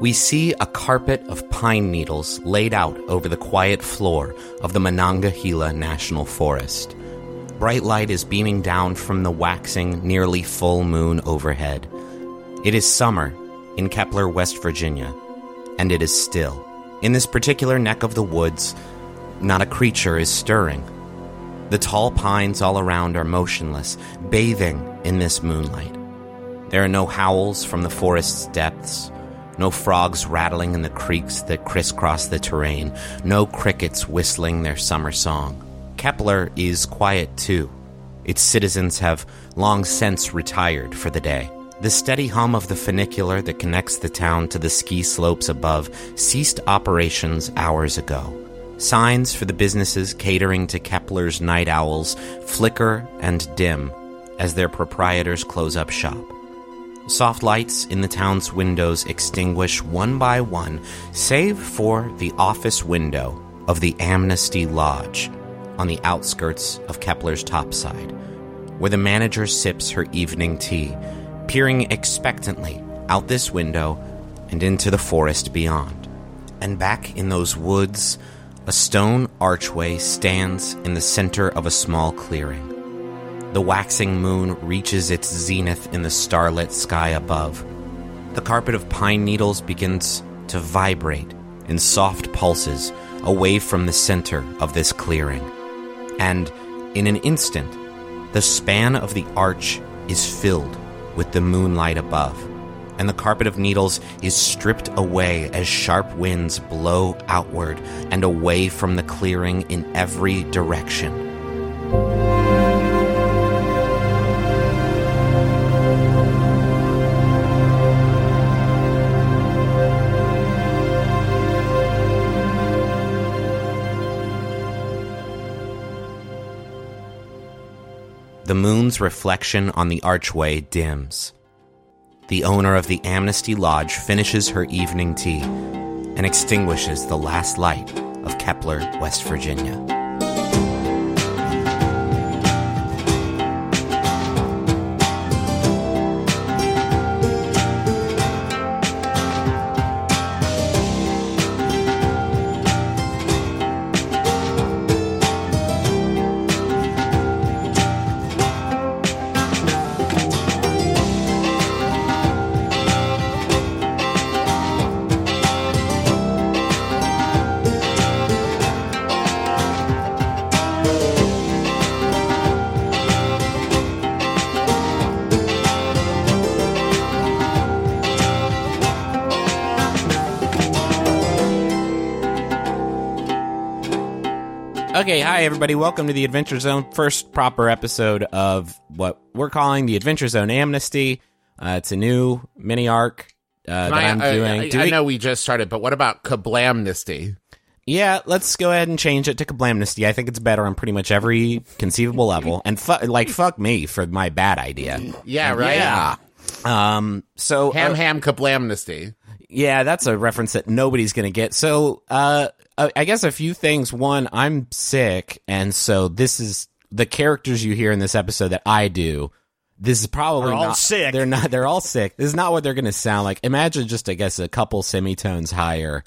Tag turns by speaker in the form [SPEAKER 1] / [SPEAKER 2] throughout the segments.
[SPEAKER 1] we see a carpet of pine needles laid out over the quiet floor of the Monongahela National Forest. Bright light is beaming down from the waxing, nearly full moon overhead. It is summer in Kepler, West Virginia, and it is still. In this particular neck of the woods, not a creature is stirring. The tall pines all around are motionless, bathing in this moonlight. There are no howls from the forest's depths, no frogs rattling in the creeks that crisscross the terrain, no crickets whistling their summer song. Kepler is quiet too. Its citizens have long since retired for the day. The steady hum of the funicular that connects the town to the ski slopes above ceased operations hours ago. Signs for the businesses catering to Kepler's night owls flicker and dim as their proprietors close up shop. Soft lights in the town's windows extinguish one by one, save for the office window of the Amnesty Lodge on the outskirts of Kepler's topside, where the manager sips her evening tea, peering expectantly out this window and into the forest beyond. And back in those woods, a stone archway stands in the center of a small clearing. The waxing moon reaches its zenith in the starlit sky above. The carpet of pine needles begins to vibrate in soft pulses away from the center of this clearing. And in an instant, the span of the arch is filled with the moonlight above, and the carpet of needles is stripped away as sharp winds blow outward and away from the clearing in every direction. Moon's reflection on the archway dims. The owner of the Amnesty Lodge finishes her evening tea and extinguishes the last light of Kepler, West Virginia. Everybody. Welcome to the Adventure Zone, first proper episode of what we're calling the Adventure Zone Amnesty. Uh, it's a new mini arc uh, that
[SPEAKER 2] I,
[SPEAKER 1] I'm doing.
[SPEAKER 2] I,
[SPEAKER 1] Do
[SPEAKER 2] I know we just started, but what about Kablamnesty?
[SPEAKER 1] Yeah, let's go ahead and change it to Kablamnesty. I think it's better on pretty much every conceivable level. And fu- like, fuck me for my bad idea.
[SPEAKER 2] Yeah, right.
[SPEAKER 1] Yeah. Um. So
[SPEAKER 2] Ham
[SPEAKER 1] uh,
[SPEAKER 2] Ham Kablamnesty.
[SPEAKER 1] Yeah, that's a reference that nobody's going to get. So, uh, I I guess a few things. One, I'm sick, and so this is the characters you hear in this episode that I do. This is probably
[SPEAKER 3] all
[SPEAKER 1] not,
[SPEAKER 3] sick.
[SPEAKER 1] They're not. They're all sick. This is not what they're going to sound like. Imagine just, I guess, a couple semitones higher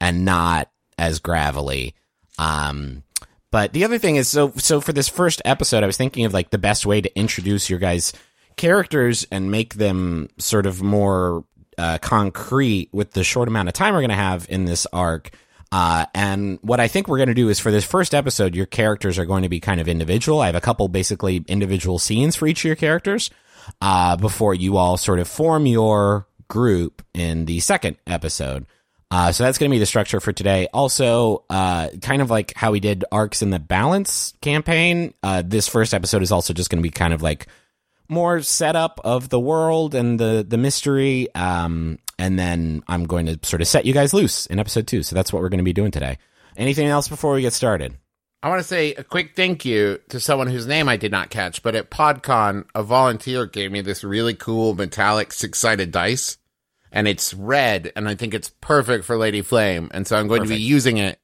[SPEAKER 1] and not as gravelly. Um, but the other thing is, so so for this first episode, I was thinking of like the best way to introduce your guys' characters and make them sort of more uh, concrete with the short amount of time we're going to have in this arc. Uh, and what I think we're going to do is for this first episode, your characters are going to be kind of individual. I have a couple basically individual scenes for each of your characters uh, before you all sort of form your group in the second episode. Uh, so that's going to be the structure for today. Also, uh, kind of like how we did arcs in the balance campaign. Uh, this first episode is also just going to be kind of like more setup of the world and the the mystery. Um, and then I'm going to sort of set you guys loose in episode two. So that's what we're going to be doing today. Anything else before we get started?
[SPEAKER 2] I want to say a quick thank you to someone whose name I did not catch, but at PodCon, a volunteer gave me this really cool metallic six sided dice, and it's red, and I think it's perfect for Lady Flame, and so I'm going to be using it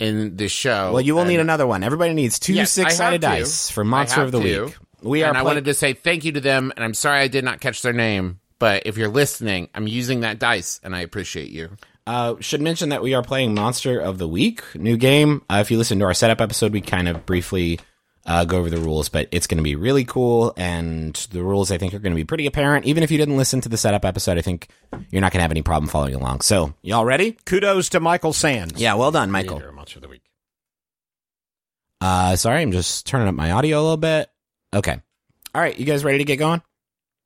[SPEAKER 2] in this show.
[SPEAKER 1] Well, you will
[SPEAKER 2] and-
[SPEAKER 1] need another one. Everybody needs two
[SPEAKER 2] Yes,
[SPEAKER 1] six sided dice for Monster of the
[SPEAKER 2] to.
[SPEAKER 1] Week. We are
[SPEAKER 2] and I
[SPEAKER 1] play-
[SPEAKER 2] wanted to say thank you to them, and I'm sorry I did not catch their name, But if you're listening, I'm using that dice, and I appreciate you.
[SPEAKER 1] Uh, should mention that we are playing Monster of the Week, new game. Uh, if you listen to our setup episode, we kind of briefly uh, go over the rules, but it's going to be really cool, and the rules I think are going to be pretty apparent. Even if you didn't listen to the setup episode, I think you're not going to have any problem following along. So, y'all ready?
[SPEAKER 3] Kudos to Michael Sands.
[SPEAKER 1] Yeah, well done, Michael.
[SPEAKER 2] Monster of the week.
[SPEAKER 1] Uh, sorry, I'm just turning up my audio a little bit. Okay. All right, you guys ready to get going?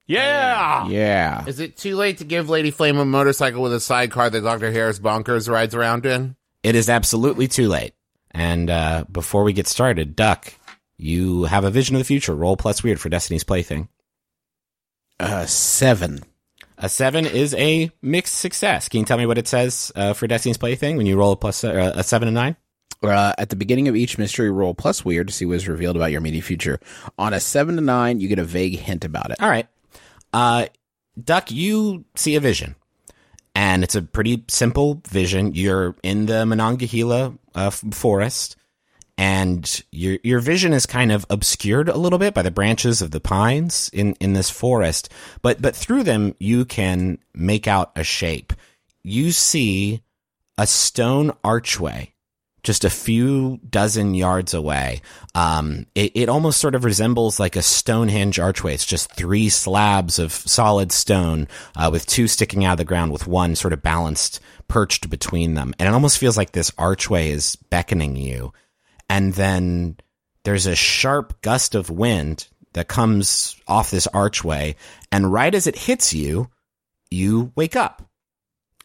[SPEAKER 3] Yeah.
[SPEAKER 4] Yeah.
[SPEAKER 2] Is it too late to give Lady Flame a motorcycle with a sidecar that Dr. Harris Bonkers rides around in?
[SPEAKER 1] It is absolutely too late. And uh, before we get started, Duck, you have a vision of the future. Roll plus weird for Destiny's Plaything.
[SPEAKER 4] Uh, seven.
[SPEAKER 1] A seven is a mixed success. Can you tell me what it says uh, for Destiny's Plaything when you roll a plus uh, a seven and nine?
[SPEAKER 4] Uh, at the beginning of each mystery roll plus weird to see what is revealed about your immediate future. On a seven to nine, you get a vague hint about it.
[SPEAKER 1] All right. Uh, Duck, you see a vision. And it's a pretty simple vision. You're in the Monongahela uh, forest, and your your vision is kind of obscured a little bit by the branches of the pines in, in this forest. But but through them, you can make out a shape. You see a stone archway just a few dozen yards away. Um, it, it almost sort of resembles like a Stonehenge archway. It's just three slabs of solid stone uh, with two sticking out of the ground, with one sort of balanced, perched between them. And it almost feels like this archway is beckoning you. And then there's a sharp gust of wind that comes off this archway. And right as it hits you, you wake up.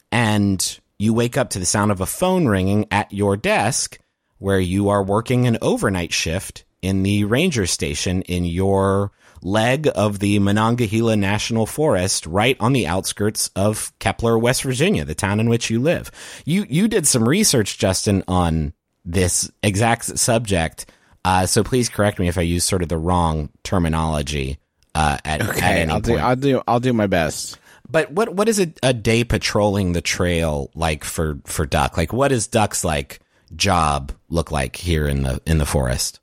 [SPEAKER 1] And you wake up to the sound of a phone ringing at your desk where you are working an overnight shift in the ranger station in your leg of the Monongahela National Forest right on the outskirts of Kepler, West Virginia, the town in which you live. You you did some research Justin on this exact subject. Uh, so please correct me if I use sort of the wrong terminology uh, at, at
[SPEAKER 4] Okay,
[SPEAKER 1] any
[SPEAKER 4] I'll do. I'll do. I'll do my best.
[SPEAKER 1] But what what is a, a day patrolling the trail like for for Duck? Like what does Duck's like job look like here in the in the forest?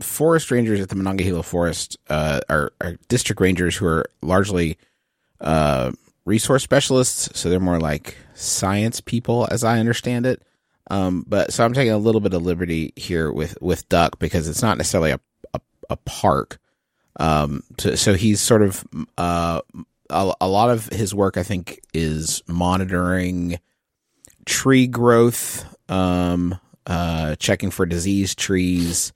[SPEAKER 4] Forest rangers at the Monongahela Forest uh, are, are district rangers who are largely uh, resource specialists. So they're more like science people, as I understand it. Um, but so I'm taking a little bit of liberty here with with Duck because it's not necessarily a a, a park. Um, so, so he's sort of uh, a, a lot of his work, I think, is monitoring tree growth, um, uh, checking for disease trees.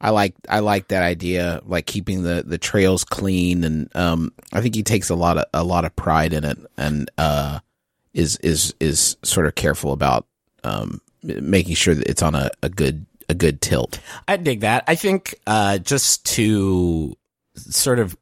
[SPEAKER 4] I like I like that idea, like keeping the, the trails clean, and um, I think he takes a lot of a lot of pride in it, and uh, is is is sort of careful about um, making sure that it's on a, a good a good tilt.
[SPEAKER 1] I dig that. I think uh, just to sort of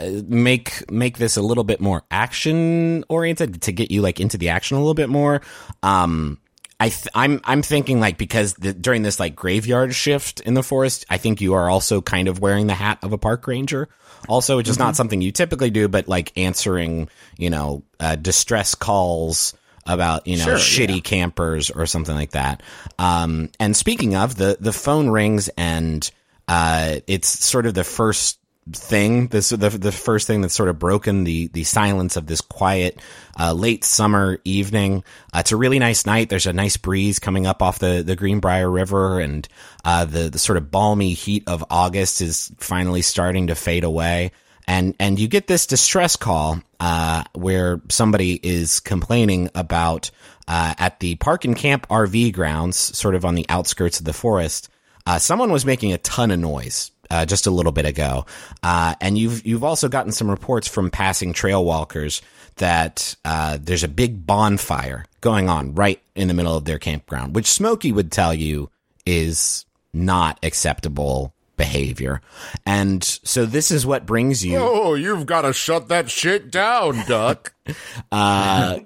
[SPEAKER 1] uh, make make this a little bit more action oriented to get you like into the action a little bit more. Um, I th- I'm I'm thinking like because the, during this like graveyard shift in the forest, I think you are also kind of wearing the hat of a park ranger. Also, which is not something you typically do, but like answering you know uh, distress calls about you know shitty campers or something like that. Um, and speaking of the the phone rings and uh, it's sort of the first thing this the the first thing that's sort of broken the the silence of this quiet uh, late summer evening. Uh, it's a really nice night. There's a nice breeze coming up off the the Greenbrier River, and uh, the the sort of balmy heat of August is finally starting to fade away. And and you get this distress call uh, where somebody is complaining about uh, at the Park and Camp RV grounds, sort of on the outskirts of the forest. Uh, someone was making a ton of noise uh, just a little bit ago, uh, and you've you've also gotten some reports from passing trail walkers that uh, there's a big bonfire going on right in the middle of their campground, which Smokey would tell you is not acceptable behavior. And so this is what brings you.
[SPEAKER 2] Oh, you've got to shut that shit down, Duck.
[SPEAKER 1] Uh,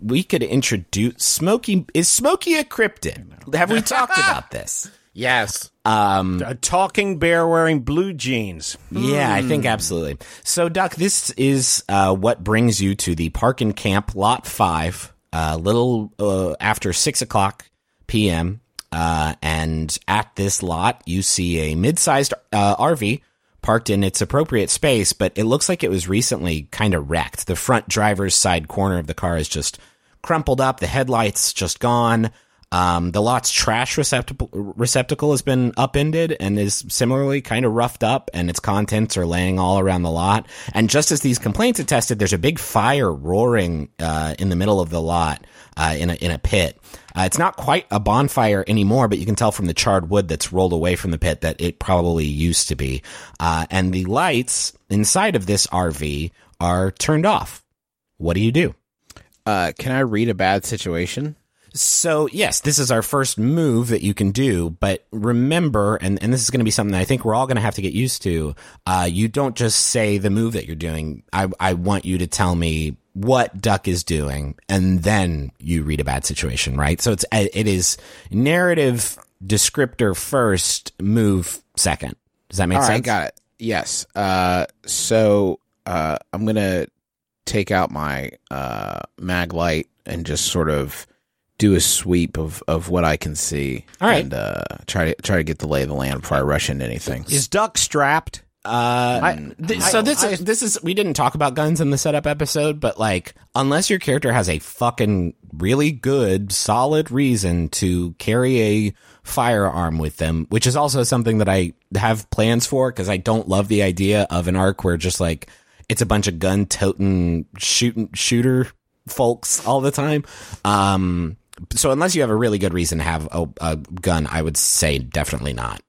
[SPEAKER 1] we could introduce Smokey. Is Smokey a cryptid? Have we talked about this?
[SPEAKER 2] yes.
[SPEAKER 3] A talking bear wearing blue jeans.
[SPEAKER 1] Yeah, I think absolutely. So, Duck, this is uh, what brings you to the Park and Camp Lot 5, a little uh, after 6 o'clock p.m. Uh, and at this lot, you see a mid sized uh, RV parked in its appropriate space, but it looks like it was recently kind of wrecked. The front driver's side corner of the car is just crumpled up. The headlights just gone. Um, the lot's trash receptacle, receptacle has been upended and is similarly kind of roughed up, and its contents are laying all around the lot. And just as these complaints attested, there's a big fire roaring uh, in the middle of the lot uh, in a in a pit. Uh, it's not quite a bonfire anymore, but you can tell from the charred wood that's rolled away from the pit that it probably used to be. Uh, and the lights inside of this RV are turned off. What do you do?
[SPEAKER 4] Uh, can I read a bad situation?
[SPEAKER 1] So yes, this is our first move that you can do, but remember, and, and this is going to be something that I think we're all going to have to get used to. Uh, you don't just say the move that you're doing. I, I want you to tell me what Duck is doing, and then you read a bad situation, right? So it's, it is narrative descriptor first, move second. Does that make
[SPEAKER 4] All
[SPEAKER 1] sense?
[SPEAKER 4] right, got it. Yes. Uh, so uh, I'm gonna take out my uh, mag light and just sort of do a sweep of, of what I can see.
[SPEAKER 1] All right.
[SPEAKER 4] and uh, try to try to get the lay of the land before I rush into anything.
[SPEAKER 3] Is Duck strapped?
[SPEAKER 1] Uh, th- so this is this is we didn't talk about guns in the setup episode, but like unless your character has a fucking really good solid reason to carry a firearm with them, which is also something that I have plans for because I don't love the idea of an arc where just like it's a bunch of gun toting shooting shooter folks all the time. Um, so unless you have a really good reason to have a, a gun, I would say definitely not.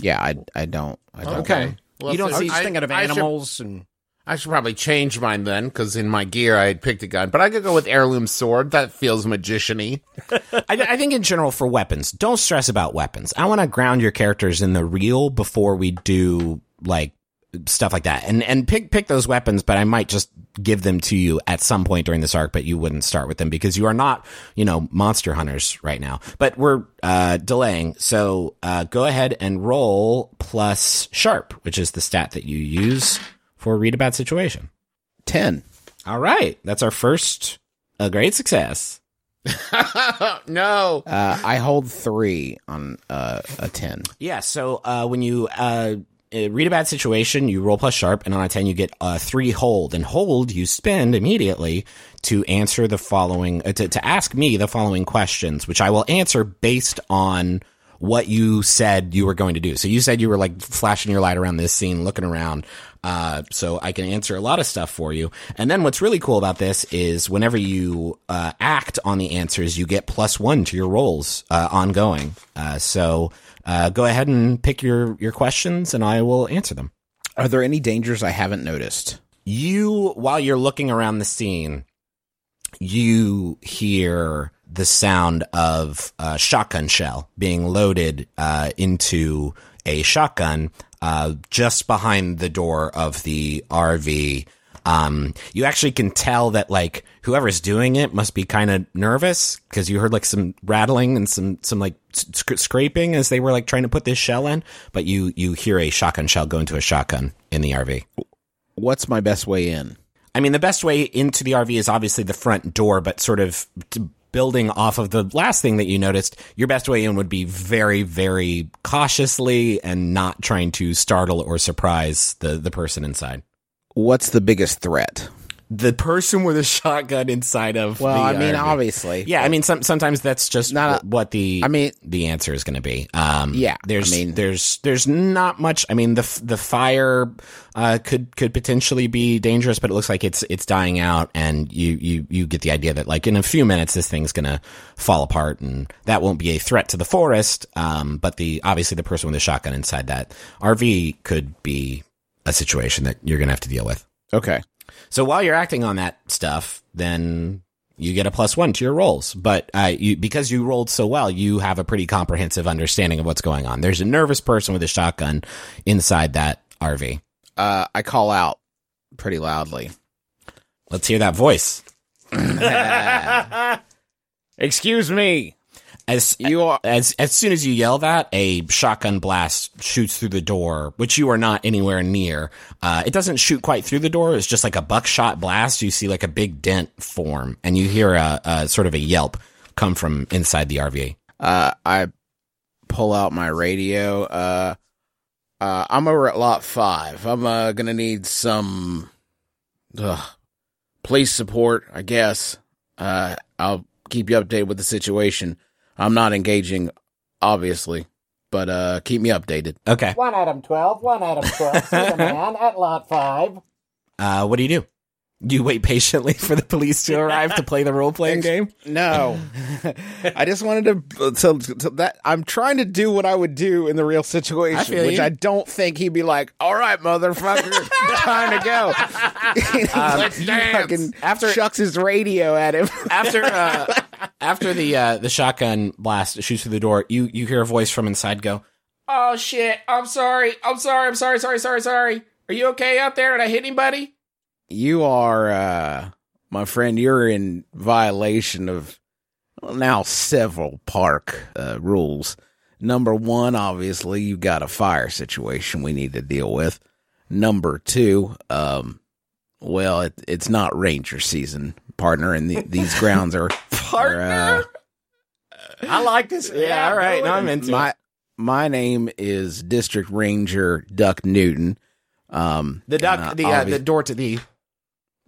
[SPEAKER 4] Yeah, I, I don't. I don't
[SPEAKER 2] Okay. Well,
[SPEAKER 3] you don't
[SPEAKER 2] so
[SPEAKER 3] see
[SPEAKER 2] I-
[SPEAKER 3] thinking of
[SPEAKER 2] I should-
[SPEAKER 3] animals and
[SPEAKER 2] I should probably change mine then, because in my gear I had picked a gun. But I could go with heirloom sword. That feels magician-y.
[SPEAKER 1] I, I think in general for weapons, don't stress about weapons. I want to ground your characters in the real before we do like stuff like that, and and pick pick those weapons. But I might just give them to you at some point during this arc, but you wouldn't start with them because you are not, you know, monster hunters right now. But we're uh, delaying, so uh, go ahead and roll plus sharp, which is the stat that you use for read a bad situation.
[SPEAKER 4] ten.
[SPEAKER 1] All right, that's our first a great success.
[SPEAKER 2] no.
[SPEAKER 4] Uh, I hold three on uh, a ten.
[SPEAKER 1] Yeah, so uh, when you uh, uh, read a bad situation, you roll plus sharp, and on a 10, you get a three hold. And hold, you spend immediately to answer the following, uh, to, to ask me the following questions, which I will answer based on what you said you were going to do. So you said you were like flashing your light around this scene, looking around. Uh, so I can answer a lot of stuff for you. And then what's really cool about this is whenever you uh, act on the answers, you get plus one to your rolls uh, ongoing. Uh, so uh, go ahead and pick your your questions, and I will answer them.
[SPEAKER 4] Are there any dangers I haven't noticed?
[SPEAKER 1] You, while you're looking around the scene, you hear the sound of a shotgun shell being loaded uh, into a shotgun uh, just behind the door of the RV. Um, you actually can tell that like whoever's doing it must be kind of nervous because you heard like some rattling and some some like sc- scraping as they were like trying to put this shell in. But you you hear a shotgun shell go into a shotgun in the RV.
[SPEAKER 4] What's my best way in?
[SPEAKER 1] I mean, the best way into the RV is obviously the front door, but sort of building off of the last thing that you noticed, your best way in would be very, very cautiously and not trying to startle or surprise the, the person inside.
[SPEAKER 4] What's the biggest threat?
[SPEAKER 1] The person with a shotgun inside of
[SPEAKER 4] Well,
[SPEAKER 1] the
[SPEAKER 4] I mean, obviously,
[SPEAKER 1] Yeah, I mean, some, sometimes that's just
[SPEAKER 4] Not a-
[SPEAKER 1] what the
[SPEAKER 4] I mean-
[SPEAKER 1] the answer is going to be. Um,
[SPEAKER 4] Yeah,
[SPEAKER 1] there's
[SPEAKER 4] I mean-
[SPEAKER 1] there's there's not much. I mean, the the fire uh, could could potentially be dangerous, but it looks like it's it's dying out, and you you you get the idea that like in a few minutes this thing's going to fall apart, and that won't be a threat to the forest. Um, but the obviously the person with the shotgun inside that RV could be a situation that you're going to have to deal with.
[SPEAKER 4] Okay.
[SPEAKER 1] So while you're acting on that stuff, then you get a plus one to your rolls. But uh, you, because you rolled so well, you have a pretty comprehensive understanding of what's going on. There's a nervous person with a shotgun inside that RV.
[SPEAKER 4] Uh, I call out pretty loudly.
[SPEAKER 1] Let's hear that voice.
[SPEAKER 3] excuse me.
[SPEAKER 1] As
[SPEAKER 4] You are
[SPEAKER 1] as as soon as you yell that, a shotgun blast shoots through the door, which you are not anywhere near. Uh, it doesn't shoot quite through the door. It's just like a buckshot blast. You see like a big dent form, and you hear a, a sort of a yelp come from inside the RV.
[SPEAKER 4] uh, I pull out my radio. Uh, Uh, I'm over at lot five. I'm uh, gonna need some uh, police support, I guess. Uh, I'll keep you updated with the situation. I'm not engaging, obviously, but uh, keep me updated.
[SPEAKER 1] Okay.
[SPEAKER 5] One Adam 12, one Adam 12. See the man at lot 5.
[SPEAKER 1] Uh, what do you do? You wait patiently for the police to arrive to play the role playing game.
[SPEAKER 4] No, I just wanted to. So, so that I'm trying to do what I would do in the real situation,
[SPEAKER 1] feel
[SPEAKER 4] which
[SPEAKER 1] you.
[SPEAKER 4] I don't think he'd be like, "All right, motherfucker, time to go."
[SPEAKER 2] Let's
[SPEAKER 4] He
[SPEAKER 2] dance.
[SPEAKER 4] fucking
[SPEAKER 1] After-
[SPEAKER 4] chucks his radio at him.
[SPEAKER 1] After uh, after the uh, the shotgun blast shoots through the door, you you hear a voice from inside go, "Oh shit! I'm sorry! I'm sorry! I'm sorry! Sorry! Sorry! Sorry! Are you okay out there? Did I hit anybody?"
[SPEAKER 4] you are, uh, my friend. You're in violation of now several park uh, rules. Number one, obviously, you got a fire situation we need to deal with. Number two, um, well, it, it's not ranger season, partner, and the, these grounds are
[SPEAKER 1] Partner.
[SPEAKER 4] uh,
[SPEAKER 1] I like this. Yeah, all right. Now I'm into
[SPEAKER 4] my
[SPEAKER 1] it.
[SPEAKER 4] my name is District Ranger Duck Newton. Um,
[SPEAKER 1] The duck,
[SPEAKER 4] uh,
[SPEAKER 1] the uh, the door to the.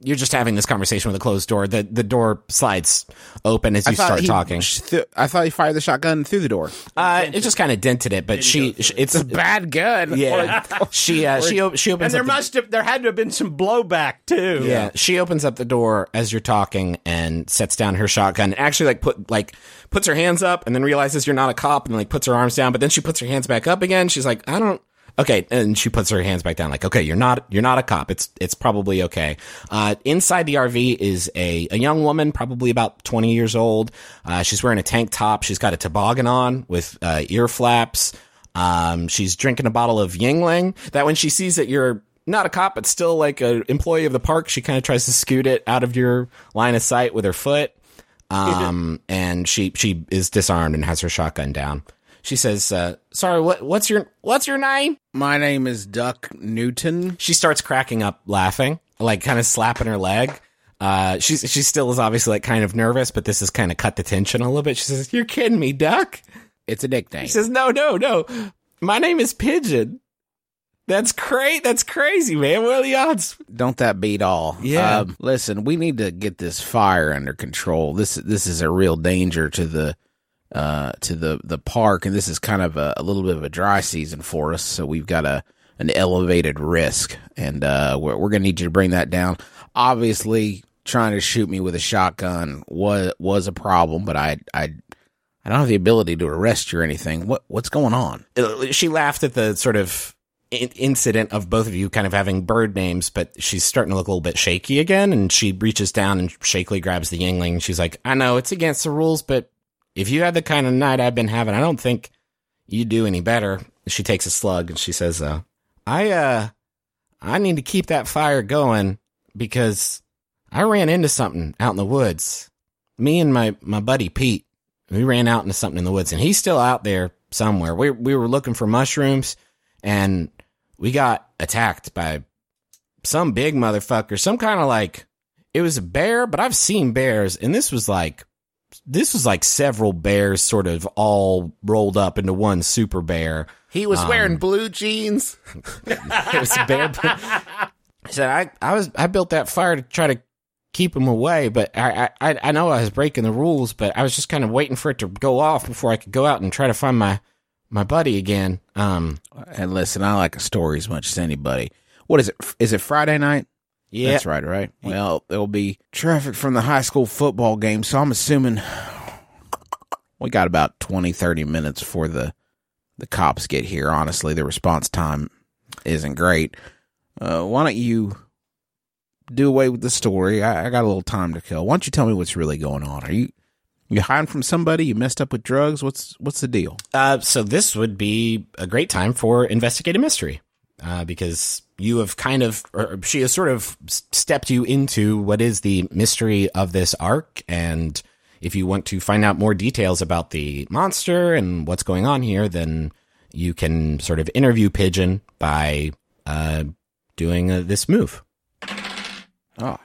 [SPEAKER 1] You're just having this conversation with a closed door. The the door slides open as you start
[SPEAKER 4] he-
[SPEAKER 1] talking.
[SPEAKER 4] th- I thought he fired the shotgun through the door.
[SPEAKER 1] Uh, it just kind of dented it, but she, sh it's
[SPEAKER 4] It's a bad gun.
[SPEAKER 1] yeah. she uh, she op- she opens
[SPEAKER 3] And there
[SPEAKER 1] up the-
[SPEAKER 3] must have there had to have been some blowback too.
[SPEAKER 1] Yeah, she opens up the door as you're talking and sets down her shotgun. And actually, like put like puts her hands up and then realizes you're not a cop and like puts her arms down. But then she puts her hands back up again. She's like, I don't. Okay, and she puts her hands back down. Like, okay, you're not you're not a cop. It's it's probably okay. Uh, inside the RV is a a young woman, probably about 20 years old. Uh, she's wearing a tank top. She's got a toboggan on with uh, ear flaps. Um, she's drinking a bottle of Yuengling. That when she sees that you're not a cop, but still like an employee of the park, she kind of tries to scoot it out of your line of sight with her foot. Um, and she she is disarmed and has her shotgun down. She says, uh, "Sorry, what what's your what's your name?"
[SPEAKER 4] My name is Duck Newton.
[SPEAKER 1] She starts cracking up, laughing, like kind of slapping her leg. Uh, she's she still is obviously like kind of nervous, but this has kind of cut the tension a little bit. She says, "You're kidding me, Duck."
[SPEAKER 4] It's a nickname.
[SPEAKER 1] She says, "No, no, no. My name is Pigeon." That's crazy. That's crazy, man. What are the odds?
[SPEAKER 4] Don't that beat all?
[SPEAKER 1] Yeah.
[SPEAKER 4] Um, listen, we need to get this fire under control. This this is a real danger to the uh to the the park, and this is kind of a, a little bit of a dry season for us. So we've got a an elevated risk, and uh, we're, we're gonna need you to bring that down. Obviously, trying to shoot me with a shotgun was was a problem, but I I I don't have the ability to arrest you or anything. What what's going on?
[SPEAKER 1] Uh, She laughed at the sort of incident of both of you kind of having bird names, but she's starting to look a little bit shaky again. And she reaches down and shakily grabs the Yuengling. She's like, I know it's against the rules, but if you had the kind of night I've been having, I don't think you'd do any better. She takes a slug and she says, uh, I, uh, I need to keep that fire going because I ran into something out in the woods. Me and my, my buddy Pete, we ran out into something in the woods and he's still out there somewhere. We, we were looking for mushrooms and we got attacked by some big motherfucker, some kind of like, it was a bear, but I've seen bears and this was like, this was like several bears sort of all rolled up into one super bear.
[SPEAKER 2] He was
[SPEAKER 1] Um,
[SPEAKER 2] wearing blue jeans.
[SPEAKER 1] It was a bear. I said, I, I was, I built that fire to try to keep him away, but I, I, I know I was breaking the rules, but I was just kind of waiting for it to go off before I could go out and try to find my, my buddy again. Um,
[SPEAKER 4] And listen, I like a story as much as anybody. What is it? Is it Friday night?
[SPEAKER 1] Yeah,
[SPEAKER 4] That's right, right? Well, there'll be traffic from the high school football game, so I'm assuming we got about 20, 30 minutes before the, the cops get here. Honestly, the response time isn't great. Uh, why don't you do away with the story? I, I got a little time to kill. Why don't you tell me what's really going on? Are you you hiding from somebody? You messed up with drugs? What's what's the deal?
[SPEAKER 1] Uh, so this would be a great time for investigative mystery, uh, because you have kind of, or she has sort of stepped you into what is the mystery of this arc. And if you want to find out more details about the monster and what's going on here, then you can sort of interview Pigeon by uh, doing uh, this move.
[SPEAKER 4] Oh,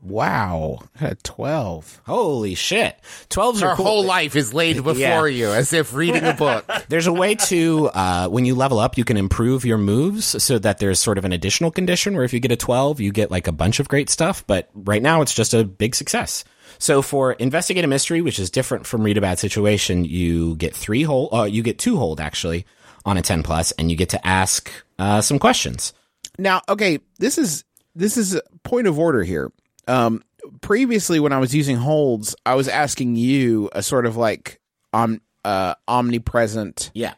[SPEAKER 4] Wow, I a twelve.
[SPEAKER 1] Holy shit. 12s
[SPEAKER 2] Her
[SPEAKER 1] are cool.
[SPEAKER 2] whole life is laid before
[SPEAKER 1] Yeah.
[SPEAKER 2] you as if reading a book.
[SPEAKER 1] There's a way to, uh, when you level up, you can improve your moves so that there's sort of an additional condition where if you get a 12, you get like a bunch of great stuff. But right now, it's just a big success. So for investigate a mystery, which is different from read a bad situation, you get three hold, uh, you get two hold actually on a 10 plus, and you get to ask uh, some questions.
[SPEAKER 4] Now, okay, this is this is a point of order here. Um, previously, when I was using holds, I was asking you a sort of like om, uh, omnipresent,
[SPEAKER 1] Yeah.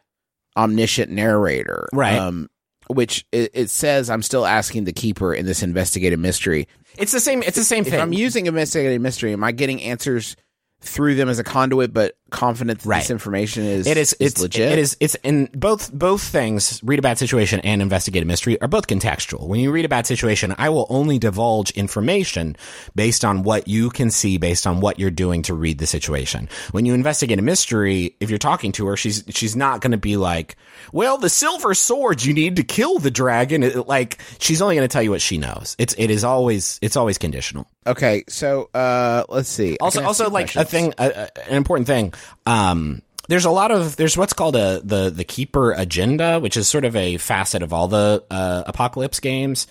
[SPEAKER 4] omniscient narrator,
[SPEAKER 1] Right.
[SPEAKER 4] Um, which it, it says I'm still asking the keeper in this investigative mystery.
[SPEAKER 1] It's the same, it's the same
[SPEAKER 4] If
[SPEAKER 1] thing.
[SPEAKER 4] I'm using investigative mystery, am I getting answers through them as a conduit, but confident that
[SPEAKER 1] Right.
[SPEAKER 4] this information is
[SPEAKER 1] It is. It's
[SPEAKER 4] legit?
[SPEAKER 1] It is. It's in both both things. Read a bad situation and investigate a mystery are both contextual. When you read a bad situation, I will only divulge information based on what you can see, based on what you're doing to read the situation. When you investigate a mystery, if you're talking to her, she's she's not going to be like, "Well, the silver sword, you need to kill the dragon." It- like she's only going to tell you what she knows. It's it is always it's always conditional.
[SPEAKER 4] Okay, so uh, let's see.
[SPEAKER 1] Also also like a thing an important thing um there's a lot of there's what's called a the the keeper agenda which is sort of a facet of all the uh, apocalypse games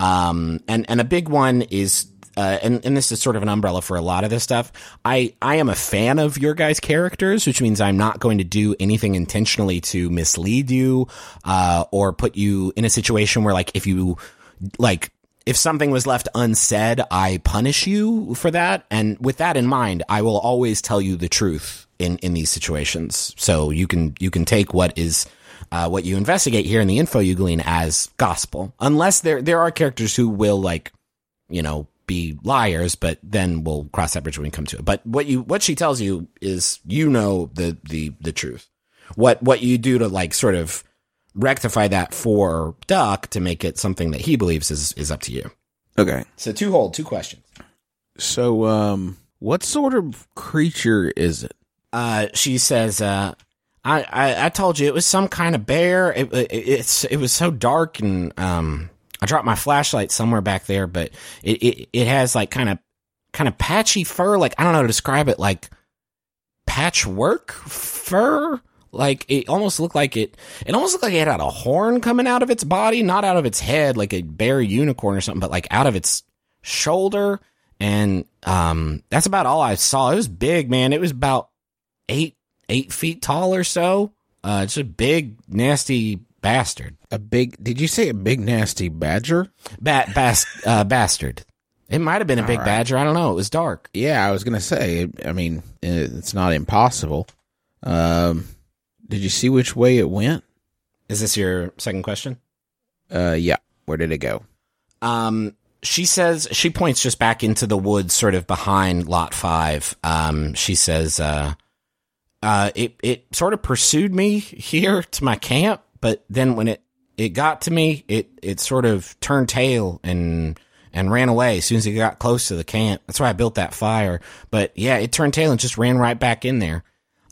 [SPEAKER 1] um and and a big one is uh, and, and this is sort of an umbrella for a lot of this stuff. I, I am a fan of your guys' characters, which means I'm not going to do anything intentionally to mislead you, uh, or put you in a situation where like if you, like, if something was left unsaid, I punish you for that. And with that in mind, I will always tell you the truth in, in these situations. So you can, you can take what is, uh, what you investigate here in the info you glean as gospel, unless there, there are characters who will like, you know, be liars, but then we'll cross that bridge when we come to it. But what you, what she tells you is, you know, the, the, the truth. What, what you do to like sort of, rectify that for Duck to make it something that he believes is is up to you.
[SPEAKER 4] Okay,
[SPEAKER 1] So two hold, two questions.
[SPEAKER 4] so um, what sort of creature is it?
[SPEAKER 1] Uh, she says, uh, I, I I told you it was some kind of bear. It, it it's it was so dark and um I dropped my flashlight somewhere back there, but it it, it has like kind of kind of patchy fur. Like I don't know how to describe it. Like patchwork fur. Like it almost looked like it. It almost looked like it had a horn coming out of its body, not out of its head, like a bear unicorn or something, but like out of its shoulder. And um, that's about all I saw. It was big, man. It was about eight eight feet tall or so. Uh, it's a big, nasty bastard.
[SPEAKER 4] A big? Did you say a big nasty badger?
[SPEAKER 1] Bat bas- uh, bastard. It might have been a big
[SPEAKER 4] right.
[SPEAKER 1] badger. I don't know. It was dark.
[SPEAKER 4] Yeah, I was gonna say. I mean, it's not impossible. Um, did you see which way it went?
[SPEAKER 1] Is this your second question?
[SPEAKER 4] Uh, yeah. Where did it go?
[SPEAKER 1] Um, she says she points just back into the woods, sort of behind Lot Five. Um, she says, uh, uh, it it sort of pursued me here to my camp, but then when it it got to me, it it sort of turned tail and and ran away as soon as it got close to the camp. That's why I built that fire. But yeah, it turned tail and just ran right back in there.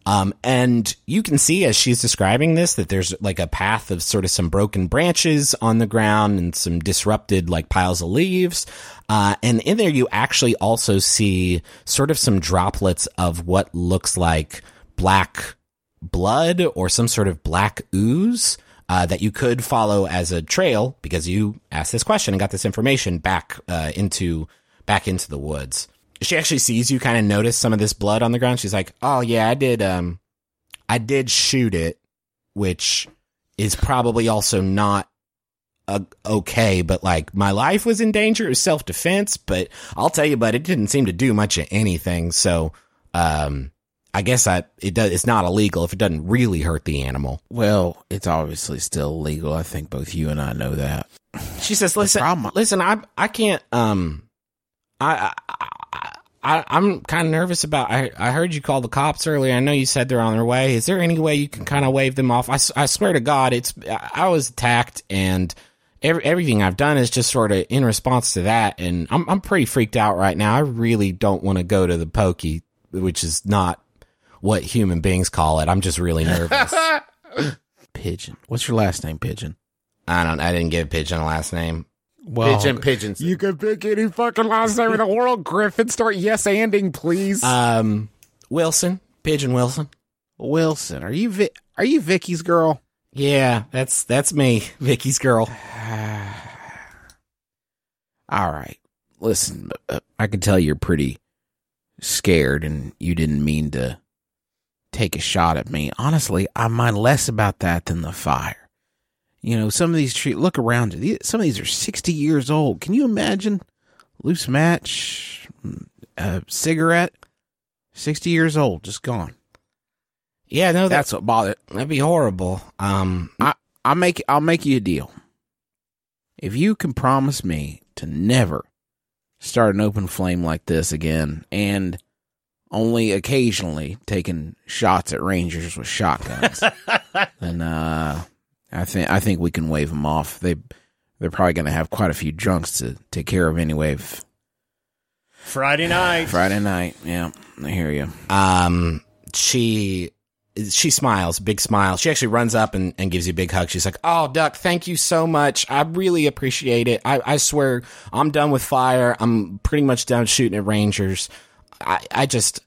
[SPEAKER 1] Um, and you can see as she's describing this that there's like a path of sort of some broken branches on the ground and some disrupted like piles of leaves. Uh, and in there you actually also see sort of some droplets of what looks like black blood or some sort of black ooze. Uh, that you could follow as a trail because you asked this question and got this information back uh, into back into the woods she actually sees you kind of notice some of this blood on the ground. She's like, "Oh yeah, I did. Um, I did shoot it, which is probably also not uh, okay. But like, my life was in danger. It was self defense. But I'll tell you, but it didn't seem to do much of anything. So, um, I guess I it does. It's not illegal if it doesn't really hurt the animal."
[SPEAKER 4] Well, it's obviously still legal. I think both you and I know that.
[SPEAKER 1] She says, "Listen, listen, I I can't. Um, I I, I I'm kind of nervous about. I I heard you call the cops earlier. I know you said they're on their way. Is there any way you can kind of wave them off? I swear to God, it's I I was attacked and." Every, everything I've done is just sort of in response to that, and I'm I'm pretty freaked out right now. I really don't want to go to the pokey, which is not what human beings call it. I'm just really nervous.
[SPEAKER 4] Pigeon. What's your last name, Pigeon?
[SPEAKER 1] I don't. I didn't give Pigeon a last name.
[SPEAKER 4] Well,
[SPEAKER 2] Pigeon Pigeon.
[SPEAKER 4] You can pick any fucking last name in the world, Griffin. Start yes anding, please.
[SPEAKER 1] Um, Wilson, Pigeon Wilson.
[SPEAKER 4] Wilson, are you Vi- are you Vicky's girl?
[SPEAKER 1] Yeah, that's that's me, Vicky's girl.
[SPEAKER 4] All right. Listen, uh, I can tell you're pretty scared and you didn't mean to take a shot at me. Honestly, I mind less about that than the fire. You know, some of these trees, look around you. Some of these are 60 years old. Can you imagine? Loose match, a cigarette, 60 years old, just gone.
[SPEAKER 1] Yeah, no, that,
[SPEAKER 4] That's what bothered.
[SPEAKER 1] that'd be horrible. Um,
[SPEAKER 4] I'll make I'll make you a deal. If you can promise me to never start an open flame like this again and only occasionally taking shots at rangers with shotguns, then uh, I think I think we can wave them off. They they're probably going to have quite a few drunks to take care of anyway. f-
[SPEAKER 3] Friday night.
[SPEAKER 4] Friday night, yeah, I hear you.
[SPEAKER 1] um, she she smiles, big smile. She actually runs up and, and gives you a big hug. She's like, "Oh, Duck, thank you so much. I really appreciate it. I, I swear, I'm done with fire. I'm pretty much done shooting at rangers. I, I just."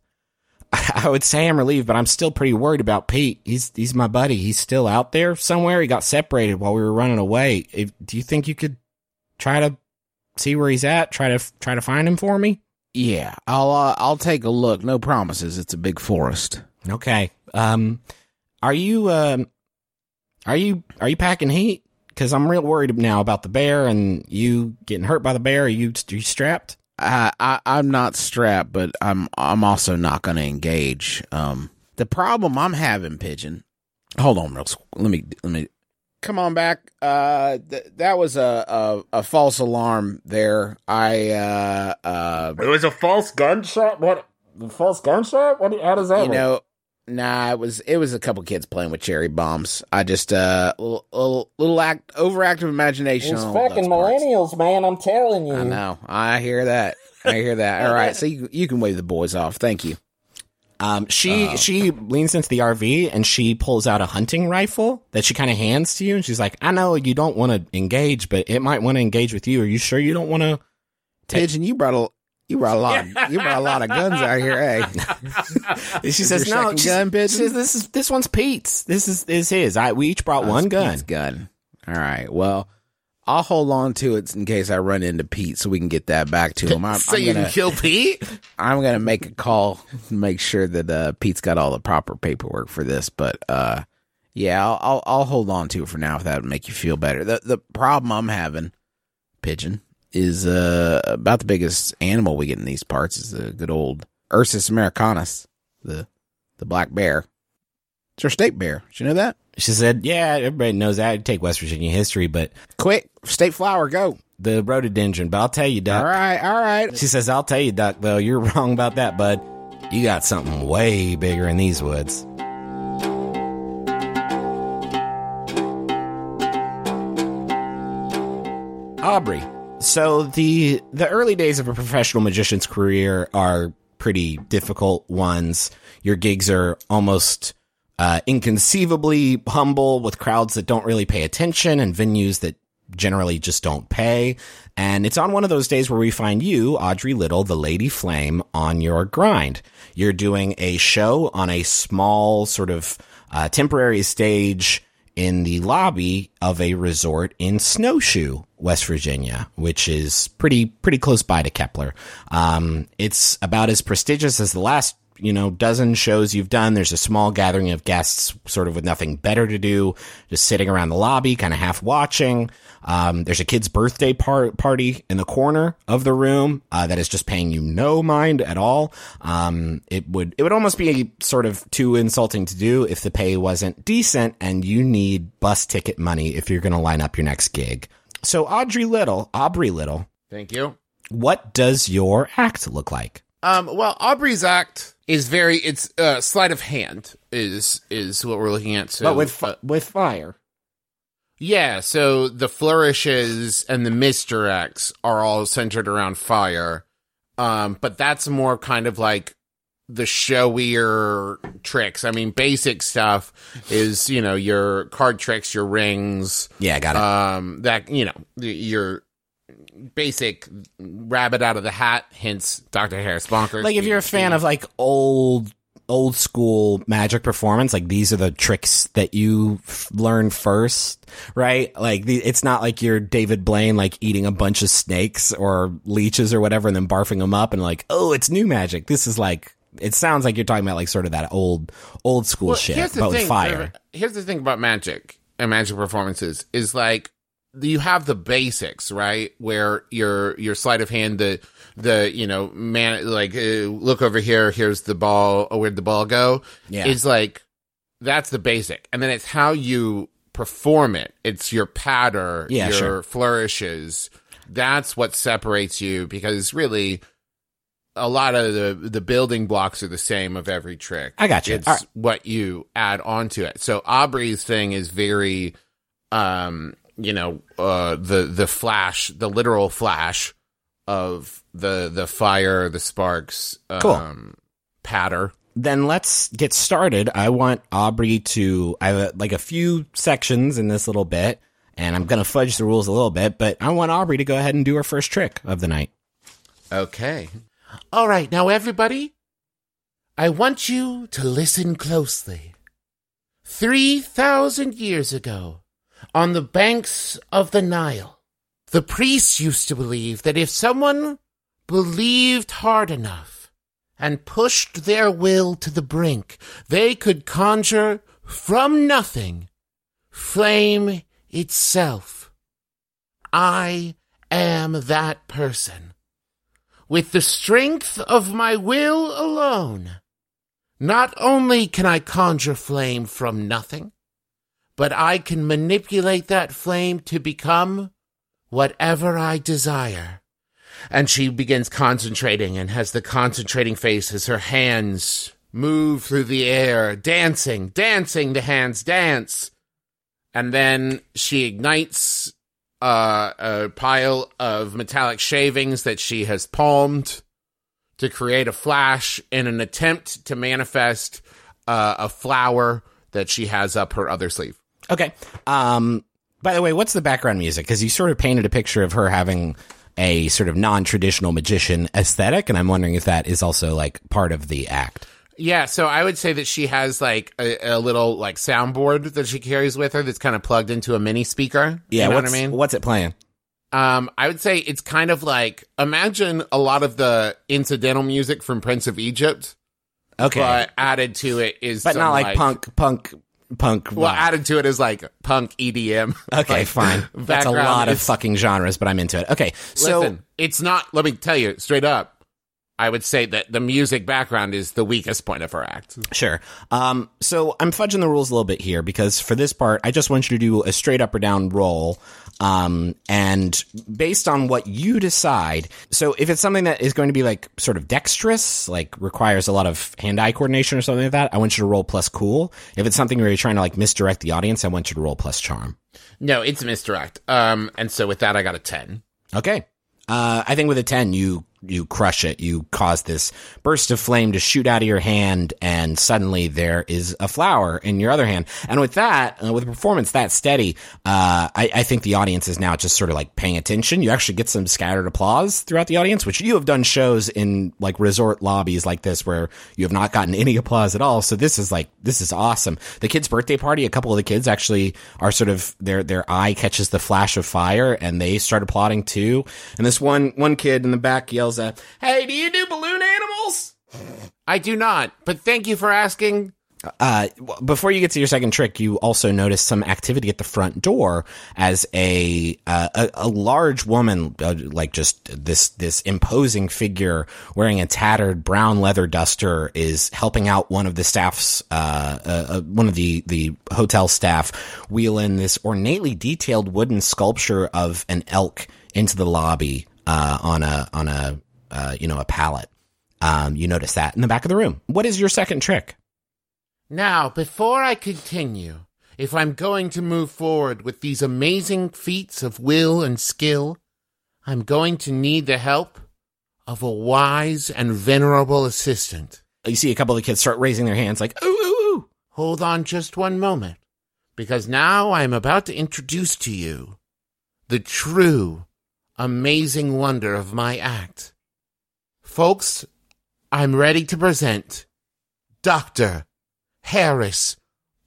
[SPEAKER 1] I would say I'm relieved, but I'm still pretty worried about Pete. He's he's my buddy. He's still out there somewhere. He got separated while we were running away. If, do you think you could try to see where he's at? Try to try to find him for me?
[SPEAKER 4] Yeah, I'll uh, I'll take a look. No promises. It's a big forest.
[SPEAKER 1] Okay. Um, are you um, are you are you packing heat? Because I'm real worried now about the bear and you getting hurt by the bear. Are you are you strapped?
[SPEAKER 4] I, I I'm not strapped, but I'm I'm also not going to engage. Um, the problem I'm having, pigeon. Hold on, real. Let me let me. Come on back. Uh, th- that was a, a a false alarm there. I uh uh
[SPEAKER 6] It was a false gunshot. What? The false gunshot? What? How does that?
[SPEAKER 4] you
[SPEAKER 6] work?
[SPEAKER 4] know. Nah, it was it was a couple kids playing with cherry bombs. I just uh little little, little act overactive imagination.
[SPEAKER 6] It's fucking
[SPEAKER 4] Duck's parts.
[SPEAKER 6] millennials, man. I'm telling you.
[SPEAKER 4] I know. I hear that. I hear that. All right, so you you can wave the boys off. Thank you.
[SPEAKER 1] Um, she she leans into the RV and she pulls out a hunting rifle that she kind of hands to you, and she's like, "I know you don't want to engage, but it might want to engage with you. Are you sure you don't want to?"
[SPEAKER 4] Pigeon, you brought a you brought a lot of, you brought a lot of guns out here, eh?
[SPEAKER 1] She says, "No,
[SPEAKER 4] gun,
[SPEAKER 1] she says this is this one's Pete's. This is is his. I we each brought one gun."
[SPEAKER 4] Pete's gun. All right. Well, I'll hold on to it in case I run into Pete, so we can get that back to him. I'm,
[SPEAKER 2] so
[SPEAKER 4] I'm
[SPEAKER 2] you
[SPEAKER 4] gonna
[SPEAKER 2] can kill Pete?
[SPEAKER 4] I'm gonna make a call, to make sure that uh, Pete's got all the proper paperwork for this. But uh, yeah, I'll, I'll I'll hold on to it for now if that would make you feel better. The the problem I'm having, pigeon, is uh about the biggest animal we get in these parts is the good old Ursus americanus, the the black bear. It's our state bear. Did you know that?
[SPEAKER 1] She said, "Yeah, everybody knows that. It'd take West Virginia history, but
[SPEAKER 4] Quick, state flower, go.
[SPEAKER 1] the rhododendron. But I'll tell you, Duck.
[SPEAKER 4] All right, all right.
[SPEAKER 1] She says, "I'll tell you, Duck. Though you're wrong about that, bud. You got something way bigger in these woods." Aubrey. So the the early days of a professional magician's career are pretty difficult ones. Your gigs are almost uh, inconceivably humble with crowds that don't really pay attention and venues that generally just don't pay. And it's on one of those days where we find you, Audrey Little, the Lady Flame, on your grind. You're doing a show on a small sort of uh, temporary stage in the lobby of a resort in Snowshoe, West Virginia, which is pretty pretty close by to Kepler. Um, it's about as prestigious as the last you know dozen shows you've done. There's a small gathering of guests, sort of with nothing better to do, just sitting around the lobby, kind of half watching. Um, there's a kid's birthday par- party in the corner of the room uh, that is just paying you no mind at all. Um, it would it would almost be sort of too insulting to do if the pay wasn't decent, and you need bus ticket money if you're going to line up your next gig. So Audrey Little, Aubrey Little,
[SPEAKER 2] Thank you.
[SPEAKER 1] what does your act look like?
[SPEAKER 2] Um, well, Aubrey's act is very it's uh, sleight of hand is is what we're looking at. So,
[SPEAKER 1] but with fi-
[SPEAKER 2] uh,
[SPEAKER 1] with fire.
[SPEAKER 2] yeah, so the flourishes and the misdirects are all centered around fire. Um, but that's more kind of like the showier tricks. I mean, basic stuff is you know your card tricks, your rings,
[SPEAKER 1] Yeah, got it.
[SPEAKER 2] um that you know your basic rabbit out of the hat, hence Dr. Harris Bonkers.
[SPEAKER 1] Like if you're a fan of like old old school magic performance, like these are the tricks that you f- learn first, right? Like the, it's not like you're David Blaine like eating a bunch of snakes or leeches or whatever and then barfing them up and like, oh, it's new magic. This is like it sounds like you're talking about like sort of that old old school
[SPEAKER 2] Well,
[SPEAKER 1] shit, but with fire.
[SPEAKER 2] Here's the thing about magic and magic performances is like you have the basics, right? Where your your sleight of hand, the the you know man, like uh, look over here, here's the ball, or where'd the ball go?
[SPEAKER 1] Yeah.
[SPEAKER 2] it's like that's the basic, and then it's how you perform it. It's your patter,
[SPEAKER 1] Yeah,
[SPEAKER 2] your
[SPEAKER 1] sure.
[SPEAKER 2] flourishes. That's what separates you because really. A lot of the the building blocks are the same of every trick.
[SPEAKER 1] I got you.
[SPEAKER 2] It's
[SPEAKER 1] right.
[SPEAKER 2] what you add onto it. So Aubrey's thing is very, um, you know, uh, the the flash, the literal flash of the the fire, the sparks, um,
[SPEAKER 1] Cool.
[SPEAKER 2] patter.
[SPEAKER 1] then let's get started. I want Aubrey to I have like a few sections in this little bit, and I'm gonna fudge the rules a little bit, but I want Aubrey to go ahead and do her first trick of the night.
[SPEAKER 2] Okay. All right, now everybody, I want you to listen closely. 3,000 years ago, on the banks of the Nile, the priests used to believe that if someone believed hard enough and pushed their will to the brink, they could conjure from nothing flame itself. I am that person. With the strength of my will alone, not only can I conjure flame from nothing, but I can manipulate that flame to become whatever I desire. And she begins concentrating and has the concentrating face as her hands move through the air, dancing, dancing, the hands dance. And then she ignites uh, a pile of metallic shavings that she has palmed to create a flash in an attempt to manifest uh, a flower that she has up her other sleeve.
[SPEAKER 1] Okay. Um. By the way, what's the background music? Because you sort of painted a picture of her having a sort of non-traditional magician aesthetic, and I'm wondering if that is also like part of the act.
[SPEAKER 2] Yeah, so I would say that she has like a, a little like soundboard that she carries with her that's kind of plugged into a mini speaker.
[SPEAKER 1] Yeah.
[SPEAKER 2] you know what I mean?
[SPEAKER 1] What's it playing?
[SPEAKER 2] Um, I would say it's kind of like imagine a lot of the incidental music from Prince of Egypt,
[SPEAKER 1] Okay.
[SPEAKER 2] but added to it is
[SPEAKER 1] but
[SPEAKER 2] some,
[SPEAKER 1] not like, punk, punk, punk.
[SPEAKER 2] Well, added to it is like punk EDM.
[SPEAKER 1] Okay,
[SPEAKER 2] Like,
[SPEAKER 1] fine. That's a lot of fucking genres, but I'm into it. Okay, so
[SPEAKER 2] Listen, it's not. Let me tell you straight up. I would say that the music background is the weakest point of her act.
[SPEAKER 1] Sure. Um, so I'm fudging the rules a little bit here because for this part, I just want you to do a straight up or down roll. Um, and based on what you decide, so if it's something that is going to be like sort of dexterous, like requires a lot of hand eye coordination or something like that, I want you to roll plus cool. If it's something where you're trying to like misdirect the audience, I want you to roll plus charm.
[SPEAKER 2] No, it's misdirect. Um, and so with that, I got a ten.
[SPEAKER 1] Okay. Uh, I think with a 10, you, you crush it. You cause this burst of flame to shoot out of your hand, and suddenly there is a flower in your other hand. And with that, uh, with a performance that steady, uh, I, I think the audience is now just sort of like paying attention. You actually get some scattered applause throughout the audience, which you have done shows in like resort lobbies like this where you have not gotten any applause at all. So this is like, this is awesome. The kid's birthday party, a couple of the kids actually are sort of, their, their eye catches the flash of fire and they start applauding too. And this one, one kid in the back yells Hey, do you do balloon animals?
[SPEAKER 2] I do not, but thank you for asking.
[SPEAKER 1] Uh, before you get to your second trick, you also notice some activity at the front door as a uh, a, a large woman, uh, like just this this imposing figure wearing a tattered brown leather duster, is helping out one of the staffs, uh, uh, uh, one of the the hotel staff, wheel in this ornately detailed wooden sculpture of an elk into the lobby on a on a uh, you know a pallet. Um, you notice that in the back of the room. What is your second trick?
[SPEAKER 2] Now, before I continue, if I'm going to move forward with these amazing feats of will and skill, I'm going to need the help of a wise and venerable assistant.
[SPEAKER 1] you see a couple of the kids start raising their hands like ooh ooh ooh
[SPEAKER 2] Hold on just one moment, because now I am about to introduce to you the true, amazing wonder of my act. Folks, I'm ready to present Dr. Harris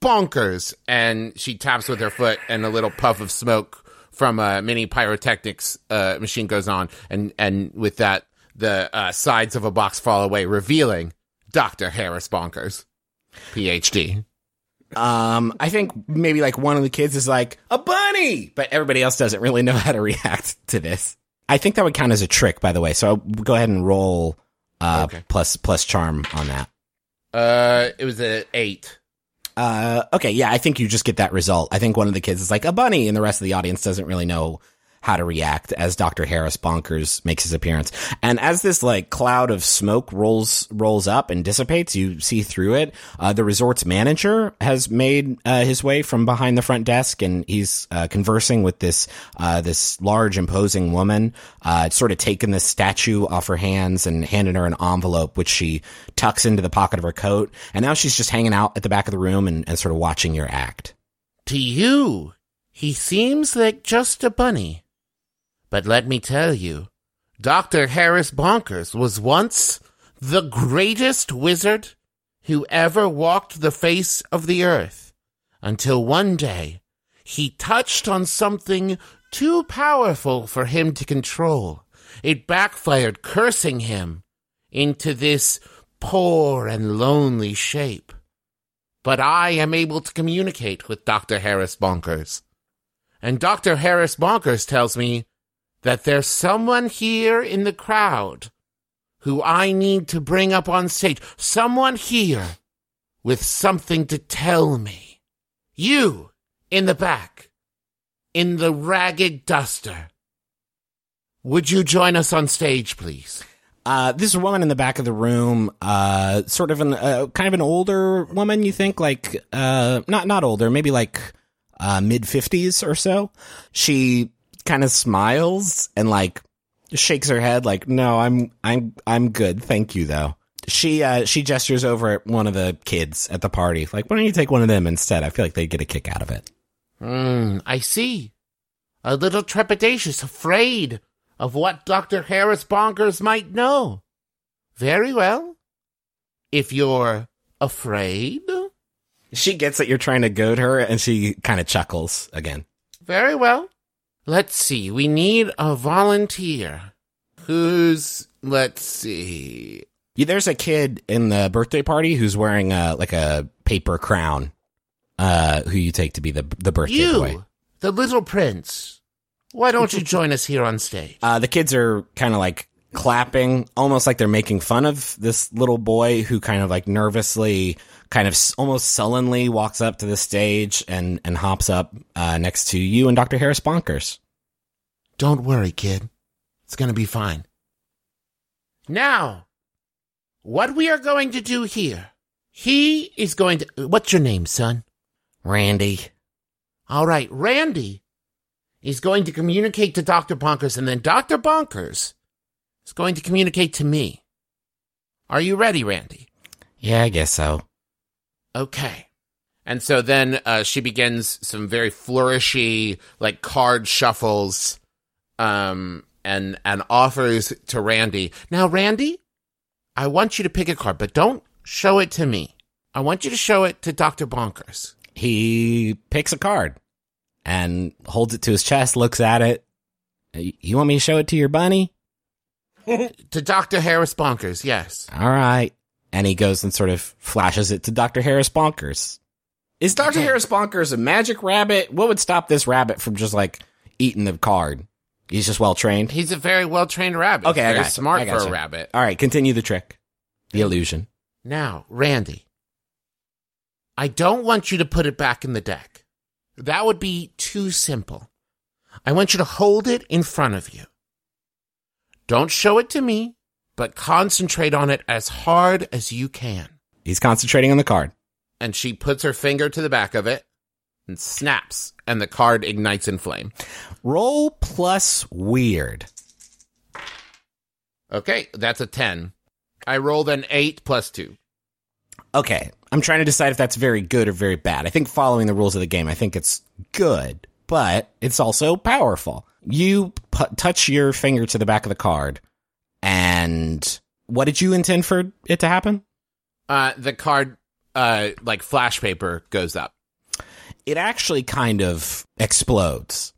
[SPEAKER 2] Bonkers. And she taps with her foot, and a little puff of smoke from a mini pyrotechnics uh, machine goes on. And, and with that, the uh, sides of a box fall away, revealing Dr. Harris Bonkers, PhD.
[SPEAKER 1] Um, I think maybe like one of the kids is like a bunny, but everybody else doesn't really know how to react to this. I think that would count as a trick, by the way. So I'll go ahead and roll uh,
[SPEAKER 2] Okay.
[SPEAKER 1] plus plus charm on that.
[SPEAKER 2] Uh, it was a eight.
[SPEAKER 1] Uh, okay, yeah, I think you just get that result. I think one of the kids is like a bunny, and the rest of the audience doesn't really know how to react as Dr. Harris Bonkers makes his appearance. And as this like cloud of smoke rolls rolls up and dissipates, you see through it. Uh, the resort's manager has made uh, his way from behind the front desk, and he's uh, conversing with this uh, this large, imposing woman. Uh, sort of taken this statue off her hands and handed her an envelope, which she tucks into the pocket of her coat. And now she's just hanging out at the back of the room and, and sort of watching your act.
[SPEAKER 2] To you, he seems like just a bunny. But let me tell you, Dr. Harris Bonkers was once the greatest wizard who ever walked the face of the earth. Until one day, he touched on something too powerful for him to control. It backfired, cursing him into this poor and lonely shape. But I am able to communicate with Dr. Harris Bonkers. And Dr. Harris Bonkers tells me that there's someone here in the crowd who I need to bring up on stage. Someone here with something to tell me. You in the back, in the ragged duster. Would you join us on stage, please?
[SPEAKER 1] Uh, this woman in the back of the room, uh, sort of an, uh, kind of an older woman, you think, like, uh, not, not older, maybe like, uh, mid fifties or so. She kind of smiles and like shakes her head like, no, I'm, I'm, I'm good. Thank you though. She, uh, she gestures over at one of the kids at the party. Like, why don't you take one of them instead? I feel like they'd get a kick out of it.
[SPEAKER 2] Hmm, I see. A little trepidatious, afraid of what Dr. Harris Bonkers might know. Very well. If you're afraid,
[SPEAKER 1] She gets that you're trying to goad her and she kind of chuckles again.
[SPEAKER 2] very well. Let's see. We need a volunteer. Who's, let's see.
[SPEAKER 1] Yeah, there's a kid in the birthday party who's wearing a like a paper crown. Uh, who you take to be the the birthday
[SPEAKER 2] You,
[SPEAKER 1] boy?
[SPEAKER 2] the little prince. Why don't you join us here on stage?
[SPEAKER 1] Uh, the kids are kind of like clapping, almost like they're making fun of this little boy who kind of like nervously, kind of almost sullenly walks up to the stage and and hops up uh, next to you and Dr. Harris Bonkers.
[SPEAKER 2] Don't worry, kid. It's going to be fine. Now, what we are going to do here, he is going to. What's your name, son?
[SPEAKER 1] Randy,
[SPEAKER 2] All right, Randy is going to communicate to Dr. Bonkers, and then Dr. Bonkers is going to communicate to me. Are you ready, Randy?
[SPEAKER 1] yeah, I guess so.
[SPEAKER 2] Okay. And so then uh, she begins some very flourishy, like card shuffles, um, and and offers to Randy. Now, Randy, I want you to pick a card, but don't show it to me. I want you to show it to Doctor Bonkers.
[SPEAKER 1] He picks a card and holds it to his chest, looks at it. You want me to show it to your bunny?
[SPEAKER 2] To Doctor Harris Bonkers, yes.
[SPEAKER 1] All right. And he goes and sort of flashes it to Dr. Harris Bonkers. Is Dr.
[SPEAKER 2] Okay.
[SPEAKER 1] Harris Bonkers a magic rabbit? What would stop this rabbit from just like eating the card? He's just well trained.
[SPEAKER 2] He's a very well trained rabbit.
[SPEAKER 1] Okay, I
[SPEAKER 2] very
[SPEAKER 1] gotcha.
[SPEAKER 2] smart
[SPEAKER 1] I
[SPEAKER 2] for
[SPEAKER 1] gotcha.
[SPEAKER 2] a rabbit.
[SPEAKER 1] All right, continue the trick. The illusion.
[SPEAKER 2] Now, Randy, I don't want you to put it back in the deck. That would be too simple. I want you to hold it in front of you. Don't show it to me, but concentrate on it as hard as you can.
[SPEAKER 1] He's concentrating on the card.
[SPEAKER 2] And she puts her finger to the back of it and snaps, and the card ignites in flame.
[SPEAKER 1] Roll plus weird.
[SPEAKER 2] Okay, that's a 10. I rolled an 8 plus 2.
[SPEAKER 1] Okay, I'm trying to decide if that's very good or very bad. I think following the rules of the game, I think it's good, but it's also powerful. You pu- touch your finger to the back of the card, and what did you intend for it to happen?
[SPEAKER 2] Uh, the card, uh, like flash paper, goes up.
[SPEAKER 1] It actually kind of explodes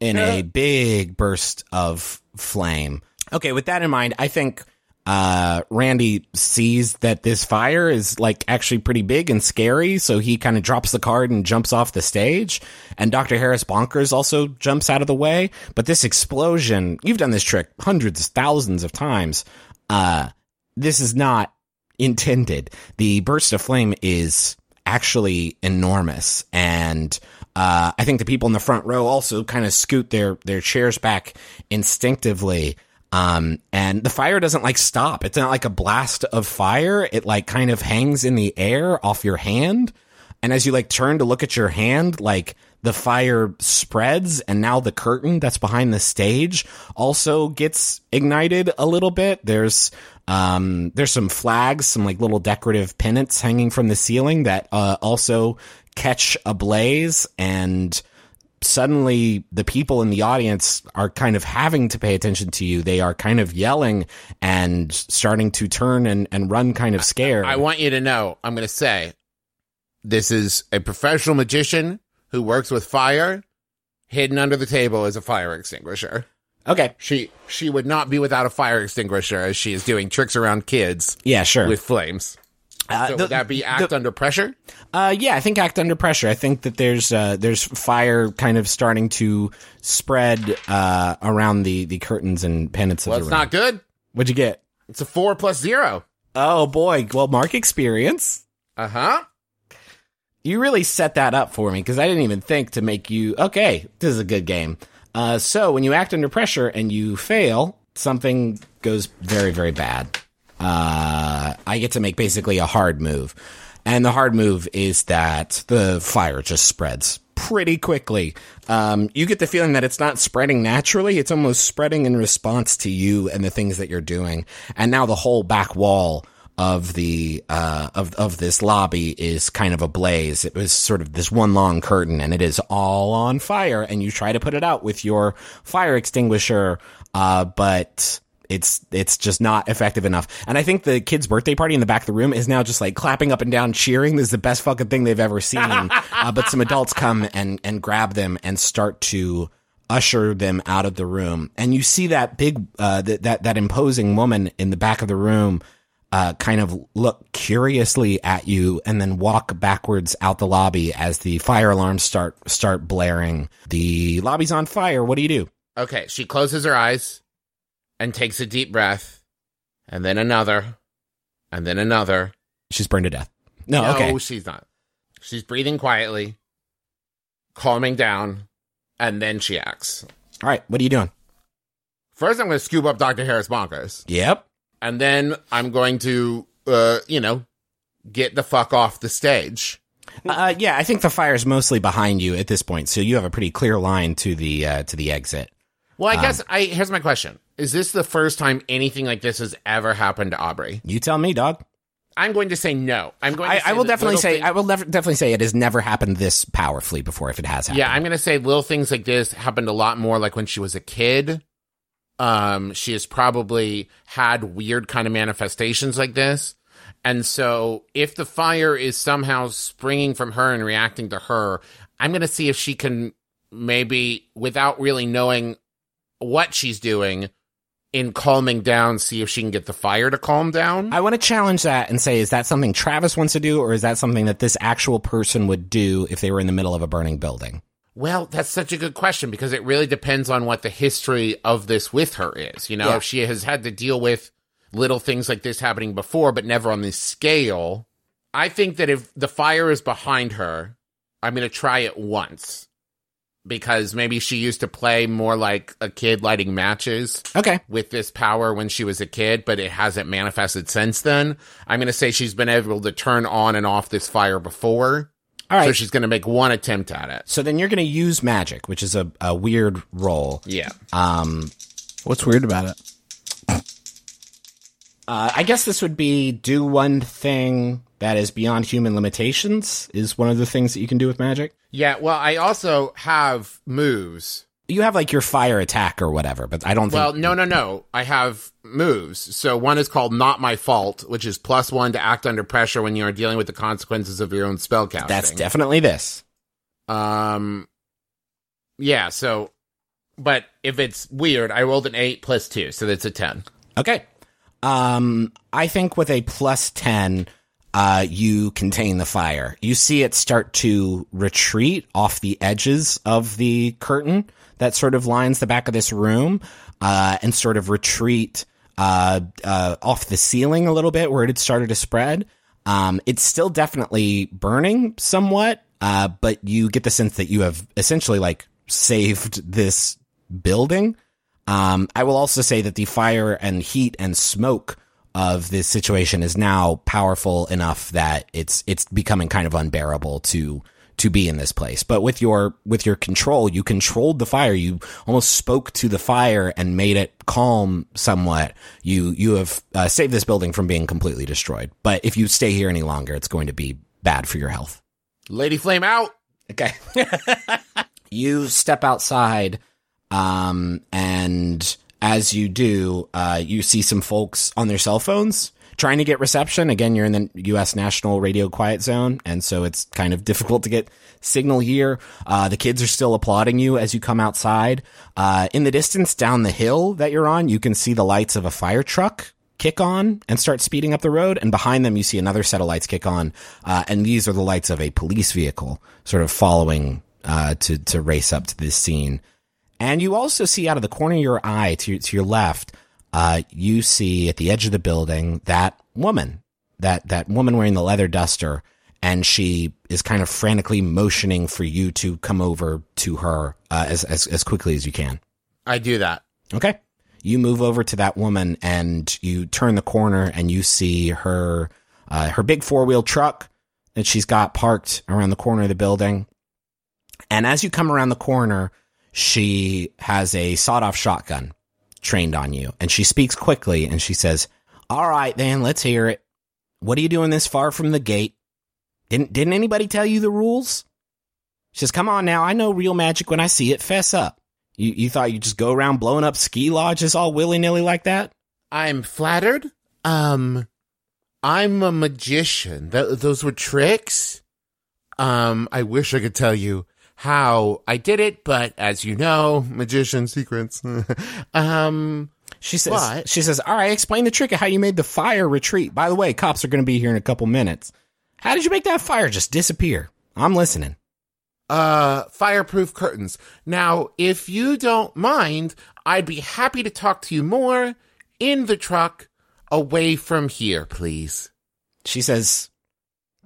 [SPEAKER 1] in a big burst of flame. Okay, with that in mind, I think uh, Randy sees that this fire is like actually pretty big and scary, so he kind of drops the card and jumps off the stage. And Dr. Harris Bonkers also jumps out of the way. But this explosion, you've done this trick hundreds, thousands of times. Uh, this is not intended. The burst of flame is actually enormous and uh, I think the people in the front row also kind of scoot their their chairs back instinctively. Um, and the fire doesn't like stop. It's not like a blast of fire. It like kind of hangs in the air off your hand. And as you like turn to look at your hand, like the fire spreads and now the curtain that's behind the stage also gets ignited a little bit. There's, um, there's some flags, some like little decorative pennants hanging from the ceiling that, uh, also catch ablaze and, suddenly the people in the audience are kind of having to pay attention to you. They are kind of yelling and starting to turn and, and run kind of scared.
[SPEAKER 2] I want you to know, I'm going to say, this is a professional magician who works with fire. Hidden under the table is a fire extinguisher.
[SPEAKER 1] okay.
[SPEAKER 2] She she would not be without a fire extinguisher as she is doing tricks around kids
[SPEAKER 1] Yeah, sure.
[SPEAKER 2] with flames.
[SPEAKER 1] Uh,
[SPEAKER 2] So
[SPEAKER 1] the-
[SPEAKER 2] would that be act under pressure?
[SPEAKER 1] Uh, yeah, I think act under pressure. I think that there's uh, there's fire kind of starting to spread uh, around the, the curtains and pennants
[SPEAKER 2] Well,
[SPEAKER 1] of
[SPEAKER 2] it's
[SPEAKER 1] the room.
[SPEAKER 2] not good.
[SPEAKER 1] What'd you get?
[SPEAKER 2] It's a four plus zero.
[SPEAKER 1] Oh boy, well, mark experience.
[SPEAKER 2] Uh huh.
[SPEAKER 1] You really set that up for me because I didn't even think to make you okay. This is a good game. Uh, so when you act under pressure and you fail, something goes very very bad. I get to make basically a hard move, and the hard move is that the fire just spreads pretty quickly. Um, you get the feeling that it's not spreading naturally; it's almost spreading in response to you and the things that you're doing. And now the whole back wall of the uh of of this lobby is kind of ablaze. It was sort of this one long curtain and it is all on fire and you try to put it out with your fire extinguisher uh but it's it's just not effective enough. And I think the kid's birthday party in the back of the room is now just like clapping up and down cheering. This is the best fucking thing they've ever seen. uh, but some adults come and and grab them and start to usher them out of the room. And you see that big uh that that, that imposing woman in the back of the room uh, kind of look curiously at you and then walk backwards out the lobby as the fire alarms start start blaring. The lobby's on fire. What do you do?
[SPEAKER 2] Okay, she closes her eyes and takes a deep breath, and then another, and then another.
[SPEAKER 1] She's burned to death. No,
[SPEAKER 2] no,
[SPEAKER 1] okay.
[SPEAKER 2] she's not. She's breathing quietly, calming down, and then she acts.
[SPEAKER 1] All right. What are you doing?
[SPEAKER 2] First, I'm going to scoop up Dr. Harris Bonkers,
[SPEAKER 1] Yep.
[SPEAKER 2] and then I'm going to, uh, you know, get the fuck off the stage.
[SPEAKER 1] Uh, yeah, I think the fire's mostly behind you at this point, so you have a pretty clear line to the uh, to the exit.
[SPEAKER 2] Well,
[SPEAKER 1] Um,
[SPEAKER 2] I guess I here's my question: Is this the first time anything like this has ever happened to Aubrey?
[SPEAKER 1] You tell me, dog.
[SPEAKER 2] I'm going to say no. I'm going. To
[SPEAKER 1] I, I will definitely say I will nev- definitely say it has never happened this powerfully before. If it has happened,
[SPEAKER 2] Yeah, I'm gonna say little things like this happened a lot more like when she was a kid. Um, she has probably had weird kind of manifestations like this. And so if the fire is somehow springing from her and reacting to her, I'm gonna see if she can maybe without really knowing what she's doing in calming down, see if she can get the fire to calm down.
[SPEAKER 1] I want to challenge that and say, is that something Travis wants to do, or is that something that this actual person would do if they were in the middle of a burning building?
[SPEAKER 2] Well, that's such a good question because it really depends on what the history of this with her is. You know,
[SPEAKER 1] Yeah.
[SPEAKER 2] if she has had to deal with little things like this happening before, but never on this scale. I think that if the fire is behind her, I'm going to try it once because maybe she used to play more like a kid lighting matches
[SPEAKER 1] Okay.
[SPEAKER 2] with this power when she was a kid, but it hasn't manifested since then. I'm going to say she's been able to turn on and off this fire before.
[SPEAKER 1] All right.
[SPEAKER 2] So
[SPEAKER 1] So,
[SPEAKER 2] she's going to make one attempt at it.
[SPEAKER 1] So then you're going to use magic, which is a, a weird roll.
[SPEAKER 2] Yeah.
[SPEAKER 1] Um,
[SPEAKER 4] What's weird about it?
[SPEAKER 1] uh, I guess this would be do one thing that is beyond human limitations. Is one of the things that you can do with magic.
[SPEAKER 2] Yeah, well, I also have moves
[SPEAKER 1] You have like your fire attack or whatever, but I don't think.
[SPEAKER 2] Well, no, no, no. I have moves. So one is called Not My Fault, which is plus one to act under pressure when you are dealing with the consequences of your own spell casting.
[SPEAKER 1] that's definitely this.
[SPEAKER 2] Um, yeah. So, but if it's weird, I rolled an eight plus two, so that's a ten.
[SPEAKER 1] Okay. Um, I think with a plus 10, uh, you contain the fire. You see it start to retreat off the edges of the curtain that sort of lines the back of this room, uh, and sort of retreat, uh, uh, off the ceiling a little bit where it had started to spread. Um, it's still definitely burning somewhat, uh, but you get the sense that you have essentially like saved this building. Um, I will also say that the fire and heat and smoke of this situation is now powerful enough that it's it's becoming kind of unbearable to to be in this place. But with your with your control, you controlled the fire. You almost spoke to the fire and made it calm somewhat. You you have uh, saved this building from being completely destroyed. But if you stay here any longer, it's going to be bad for your health.
[SPEAKER 2] Lady Flame out.
[SPEAKER 1] Okay. you step outside, um, and as you do, uh, you see some folks on their cell phones trying to get reception. Again, you're in the U.S. National Radio Quiet Zone, and so it's kind of difficult to get signal here. Uh, the kids are still applauding you as you come outside. Uh, in the distance down the hill that you're on, you can see the lights of a fire truck kick on and start speeding up the road. And behind them, you see another set of lights kick on. Uh, and these are the lights of a police vehicle sort of following, uh, to, to race up to this scene. And you also see out of the corner of your eye to, to your left, uh, you see at the edge of the building that woman, that, that woman wearing the leather duster. And she is kind of frantically motioning for you to come over to her, uh, as, as, as quickly as you can.
[SPEAKER 2] I do that.
[SPEAKER 1] Okay. You move over to that woman and you turn the corner and you see her, uh, her big four wheel truck that she's got parked around the corner of the building. And as you come around the corner, she has a sawed off shotgun trained on you and she speaks quickly and she says, all right, then let's hear it. What are you doing this far from the gate? Didn't, didn't anybody tell you the rules? She says, come on now. I know real magic when I see it. Fess up. You, you thought you'd just go around blowing up ski lodges all willy nilly like that?
[SPEAKER 2] I'm flattered. Um, I'm a magician. Th- those were tricks. Um, I wish I could tell you how I did it, but as you know, magician secrets. um,
[SPEAKER 1] She says,
[SPEAKER 2] What?
[SPEAKER 1] she says, all right, explain the trick of how you made the fire retreat. By the way, cops are going to be here in a couple minutes. How did you make that fire just disappear? I'm listening.
[SPEAKER 2] uh, fireproof curtains. Now, if you don't mind, I'd be happy to talk to you more in the truck away from here, please.
[SPEAKER 1] She says,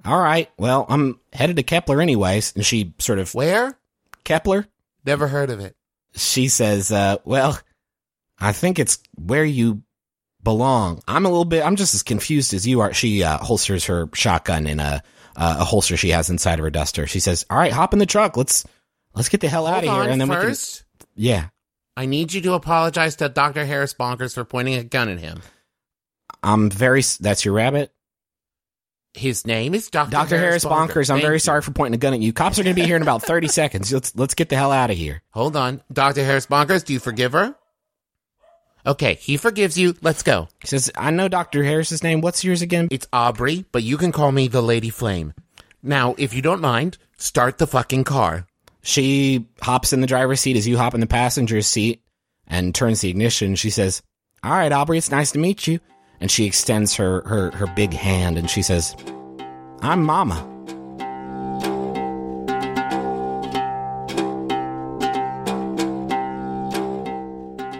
[SPEAKER 1] all right, well, I'm headed to Kepler anyways. And she sort of,
[SPEAKER 2] Where?
[SPEAKER 1] Kepler?
[SPEAKER 2] Never heard of it.
[SPEAKER 1] She says, uh, well, I think it's where you belong. I'm a little bit, I'm just as confused as you are. She, uh, holsters her shotgun in a, uh, a holster she has inside of her duster. She says, all right, hop in the truck. Let's, let's get the hell out of here. And then
[SPEAKER 2] first,
[SPEAKER 1] we can, yeah,
[SPEAKER 2] I need you to apologize to Dr. Harris Bonkers for pointing a gun at him.
[SPEAKER 1] I'm very, that's your rabbit.
[SPEAKER 2] His name is Dr.
[SPEAKER 1] Dr. Harris Bonkers, I'm
[SPEAKER 2] Thank
[SPEAKER 1] very
[SPEAKER 2] you.
[SPEAKER 1] sorry for pointing a gun at you. Cops are going to be here in about 30 seconds. Let's, let's get the hell out of here.
[SPEAKER 2] Hold on. Dr. Harris Bonkers, do you forgive her? Okay, he forgives you. Let's go.
[SPEAKER 1] He says, I know Dr. Harris's name. What's yours again?
[SPEAKER 2] It's Aubrey, but you can call me the Lady Flame. Now, if you don't mind, start the fucking car.
[SPEAKER 1] She hops in the driver's seat as you hop in the passenger seat and turns the ignition. She says, All right, Aubrey, it's nice to meet you. And she extends her, her, her big hand and she says, I'm Mama.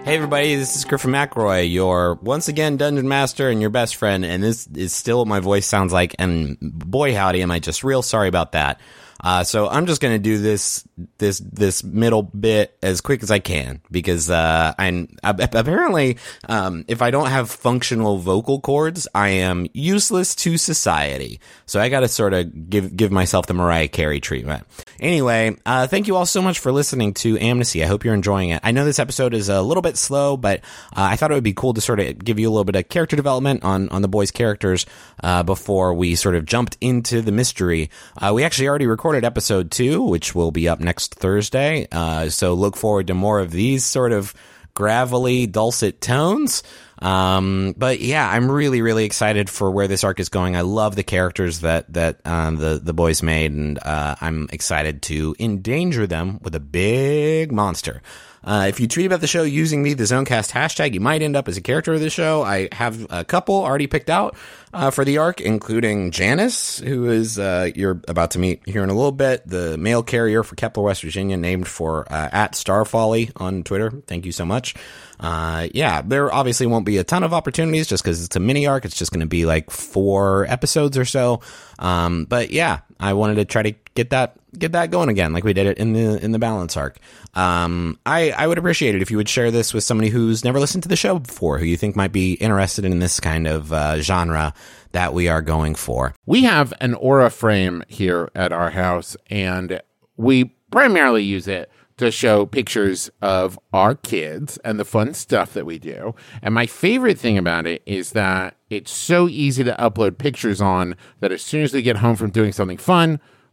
[SPEAKER 1] Hey everybody, this is Griffin McElroy, your once again dungeon master and your best friend, and this is still what my voice sounds like, and boy howdy am I just real sorry about that. Uh, so I'm just gonna do this this this middle bit as quick as I can because uh, I'm apparently um, if I don't have functional vocal cords, I am useless to society. So I got to sort of give give myself the Mariah Carey treatment. Anyway, uh, thank you all so much for listening to Amnesty. I hope you're enjoying it. I know this episode is a little bit slow, but uh, I thought it would be cool to sort of give you a little bit of character development on on the boys' characters uh, before we sort of jumped into the mystery. Uh, we actually already recorded recorded episode two, which will be up next Thursday. Uh, so look forward to more of these sort of gravelly, dulcet tones. Um, but yeah, I'm really, really excited for where this arc is going. I love the characters that that um, the the boys made, and uh, I'm excited to endanger them with a big monster. Uh, if you tweet about the show using the the Zonecast hashtag, you might end up as a character of the show. I have a couple already picked out uh, for the arc, including Janice, who is uh, you're about to meet here in a little bit, the mail carrier for Kepler, West Virginia, named for uh, at Starfolly on Twitter. Thank you so much. Uh, yeah, there obviously won't be a ton of opportunities just because it's a mini arc. It's just going to be like four episodes or so. Um, but yeah, I wanted to try to get that get that going again, like we did it in the in the balance arc. Um, I I would appreciate it if you would share this with somebody who's never listened to the show before, who you think might be interested in this kind of uh, genre that we are going for.
[SPEAKER 2] We have an aura frame here at our house, and we primarily use it to show pictures of our kids and the fun stuff that we do. And my favorite thing about it is that it's so easy to upload pictures on that as soon as we get home from doing something fun,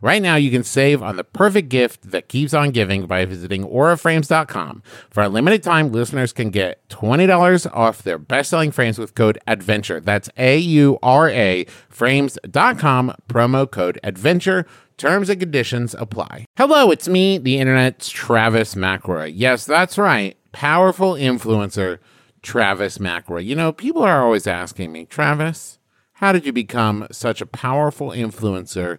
[SPEAKER 2] right now you can save on the perfect gift that keeps on giving by visiting auraframes.com. For a limited time, listeners can get $20 off their best-selling frames with code ADVENTURE. That's A U R A frames.com promo code ADVENTURE. Terms and conditions apply. Hello, it's me, the internet's Travis McElroy. Yes, that's right. Powerful influencer Travis McElroy. You know, people are always asking me, Travis, how did you become such a powerful influencer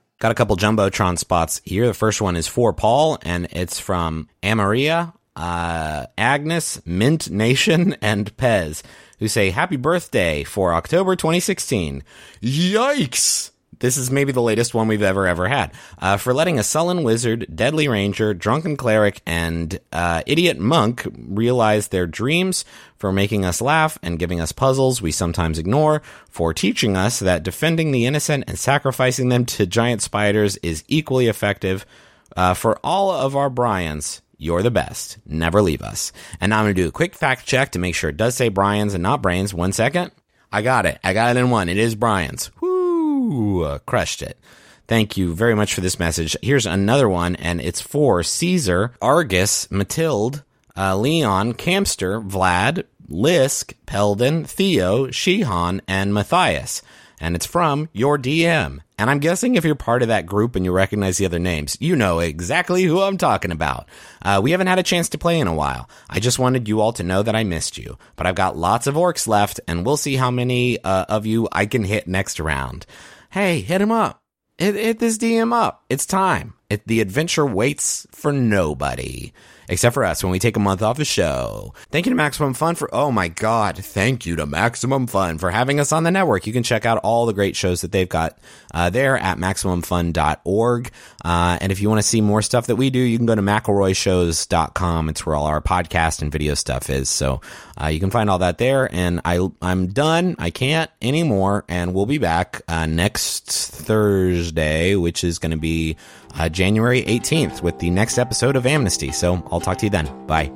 [SPEAKER 1] Got a couple Jumbotron spots here. The first one is for Paul, and it's from Amaria, uh, Agnes, Mint Nation, and Pez, who say, Happy birthday for October 2016. Yikes! This is maybe the latest one we've ever, ever had. Uh, for letting a sullen wizard, deadly ranger, drunken cleric, and uh, idiot monk realize their dreams, for making us laugh and giving us puzzles we sometimes ignore, for teaching us that defending the innocent and sacrificing them to giant spiders is equally effective. Uh, for all of our Bryans, you're the best. Never leave us. And now I'm going to do a quick fact check to make sure it does say Bryans and not Brains. One second. I got it. I got it in one. It is Bryans. Woo! Uh, crushed it. Thank you very much for this message. Here's another one, and it's for Caesar, Argus, Matilde, uh, Leon, Camster, Vlad, Lisk, Peldon, Theo, Shihan, and Matthias. And it's from your DM. And I'm guessing if you're part of that group and you recognize the other names, you know exactly who I'm talking about. Uh, we haven't had a chance to play in a while. I just wanted you all to know that I missed you. But I've got lots of orcs left, and we'll see how many uh, of you I can hit next round. Hey, hit him up. Hit, hit this DM up. It's time. It, the adventure waits for nobody. Except for us when we take a month off the show. Thank you to Maximum Fun for, oh my God, thank you to Maximum Fun for having us on the network. You can check out all the great shows that they've got uh, there at MaximumFun.org. Uh, and if you want to see more stuff that we do, you can go to McElroyShows.com. It's where all our podcast and video stuff is. So uh, you can find all that there. And I, I'm done. I can't anymore. And we'll be back uh, next Thursday, which is going to be uh, January 18th with the next episode of Amnesty. So I'll talk to you then. Bye.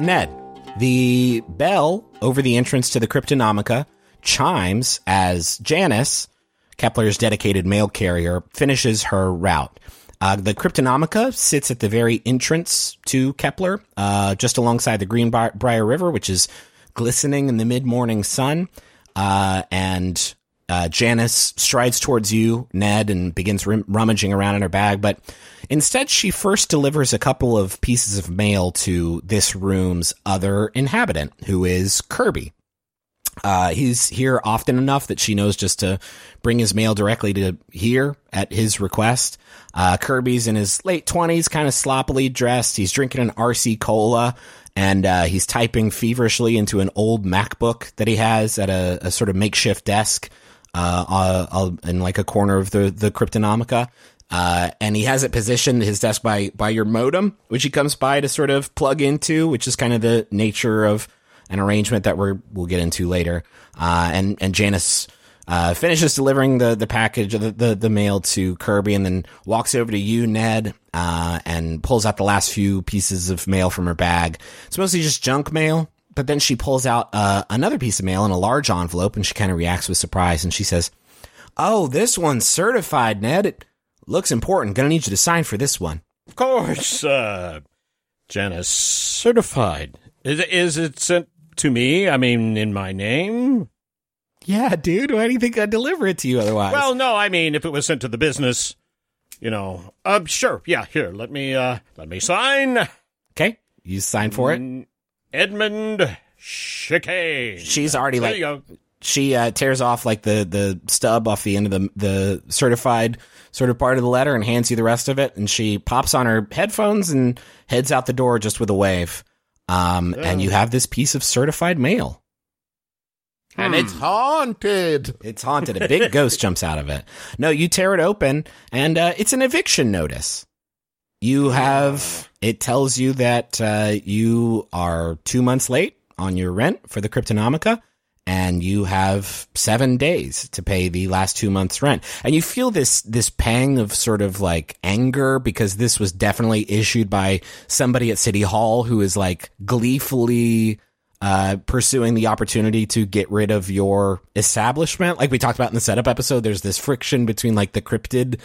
[SPEAKER 1] Ned, the bell over the entrance to the Cryptonomica chimes as Janice, Kepler's dedicated mail carrier, finishes her route. Uh, the Cryptonomica sits at the very entrance to Kepler, uh, just alongside the Greenbrier River, which is glistening in the mid morning sun. Uh, and uh, Janice strides towards you, Ned, and begins rum- rummaging around in her bag. But instead, she first delivers a couple of pieces of mail to this room's other inhabitant, who is Kirby. Uh, he's here often enough that she knows just to bring his mail directly to here at his request. Uh, Kirby's in his late 20s, kind of sloppily dressed. He's drinking an RC Cola and uh, he's typing feverishly into an old MacBook that he has at a, a sort of makeshift desk uh, uh, in like a corner of the the Cryptonomica. Uh, and he has it positioned his desk by by your modem, which he comes by to sort of plug into, which is kind of the nature of an arrangement that we're we'll get into later. Uh, and and Janice uh, finishes delivering the the package the, the, the mail to Kirby, and then walks over to you, Ned, uh, and pulls out the last few pieces of mail from her bag. It's mostly just junk mail, but then she pulls out uh, another piece of mail in a large envelope, and she kind of reacts with surprise, and she says, "Oh, this one's certified, Ned. It looks important. Gonna need you to sign for this one."
[SPEAKER 3] Of course, uh, Janice, certified. Is, is it sent to me? I mean, in my name?
[SPEAKER 7] Yeah, dude. Why do you think I'd deliver it to you otherwise?
[SPEAKER 3] Well, no, I mean, if it was sent to the business, you know, uh, sure, yeah, here, let me, uh, let me sign.
[SPEAKER 7] okay, you sign for it.
[SPEAKER 3] Edmund Chicane.
[SPEAKER 7] She's already
[SPEAKER 3] There
[SPEAKER 7] like
[SPEAKER 3] you go.
[SPEAKER 7] she uh, tears off like the the stub off the end of the the certified sort of part of the letter and hands you the rest of it and she pops on her headphones and heads out the door just with a wave um and you have this piece of certified mail
[SPEAKER 2] And it's haunted.
[SPEAKER 7] it's haunted. A big ghost jumps out of it. No you tear it open and uh, it's an eviction notice. You have it tells you that uh, you are two months late on your rent for the cryptonomica and you have seven days to pay the last two months rent. And you feel this this pang of sort of like anger because this was definitely issued by somebody at city hall who is like gleefully uh, pursuing the opportunity to get rid of your establishment. Like we talked about in the setup episode, there's this friction between like the cryptid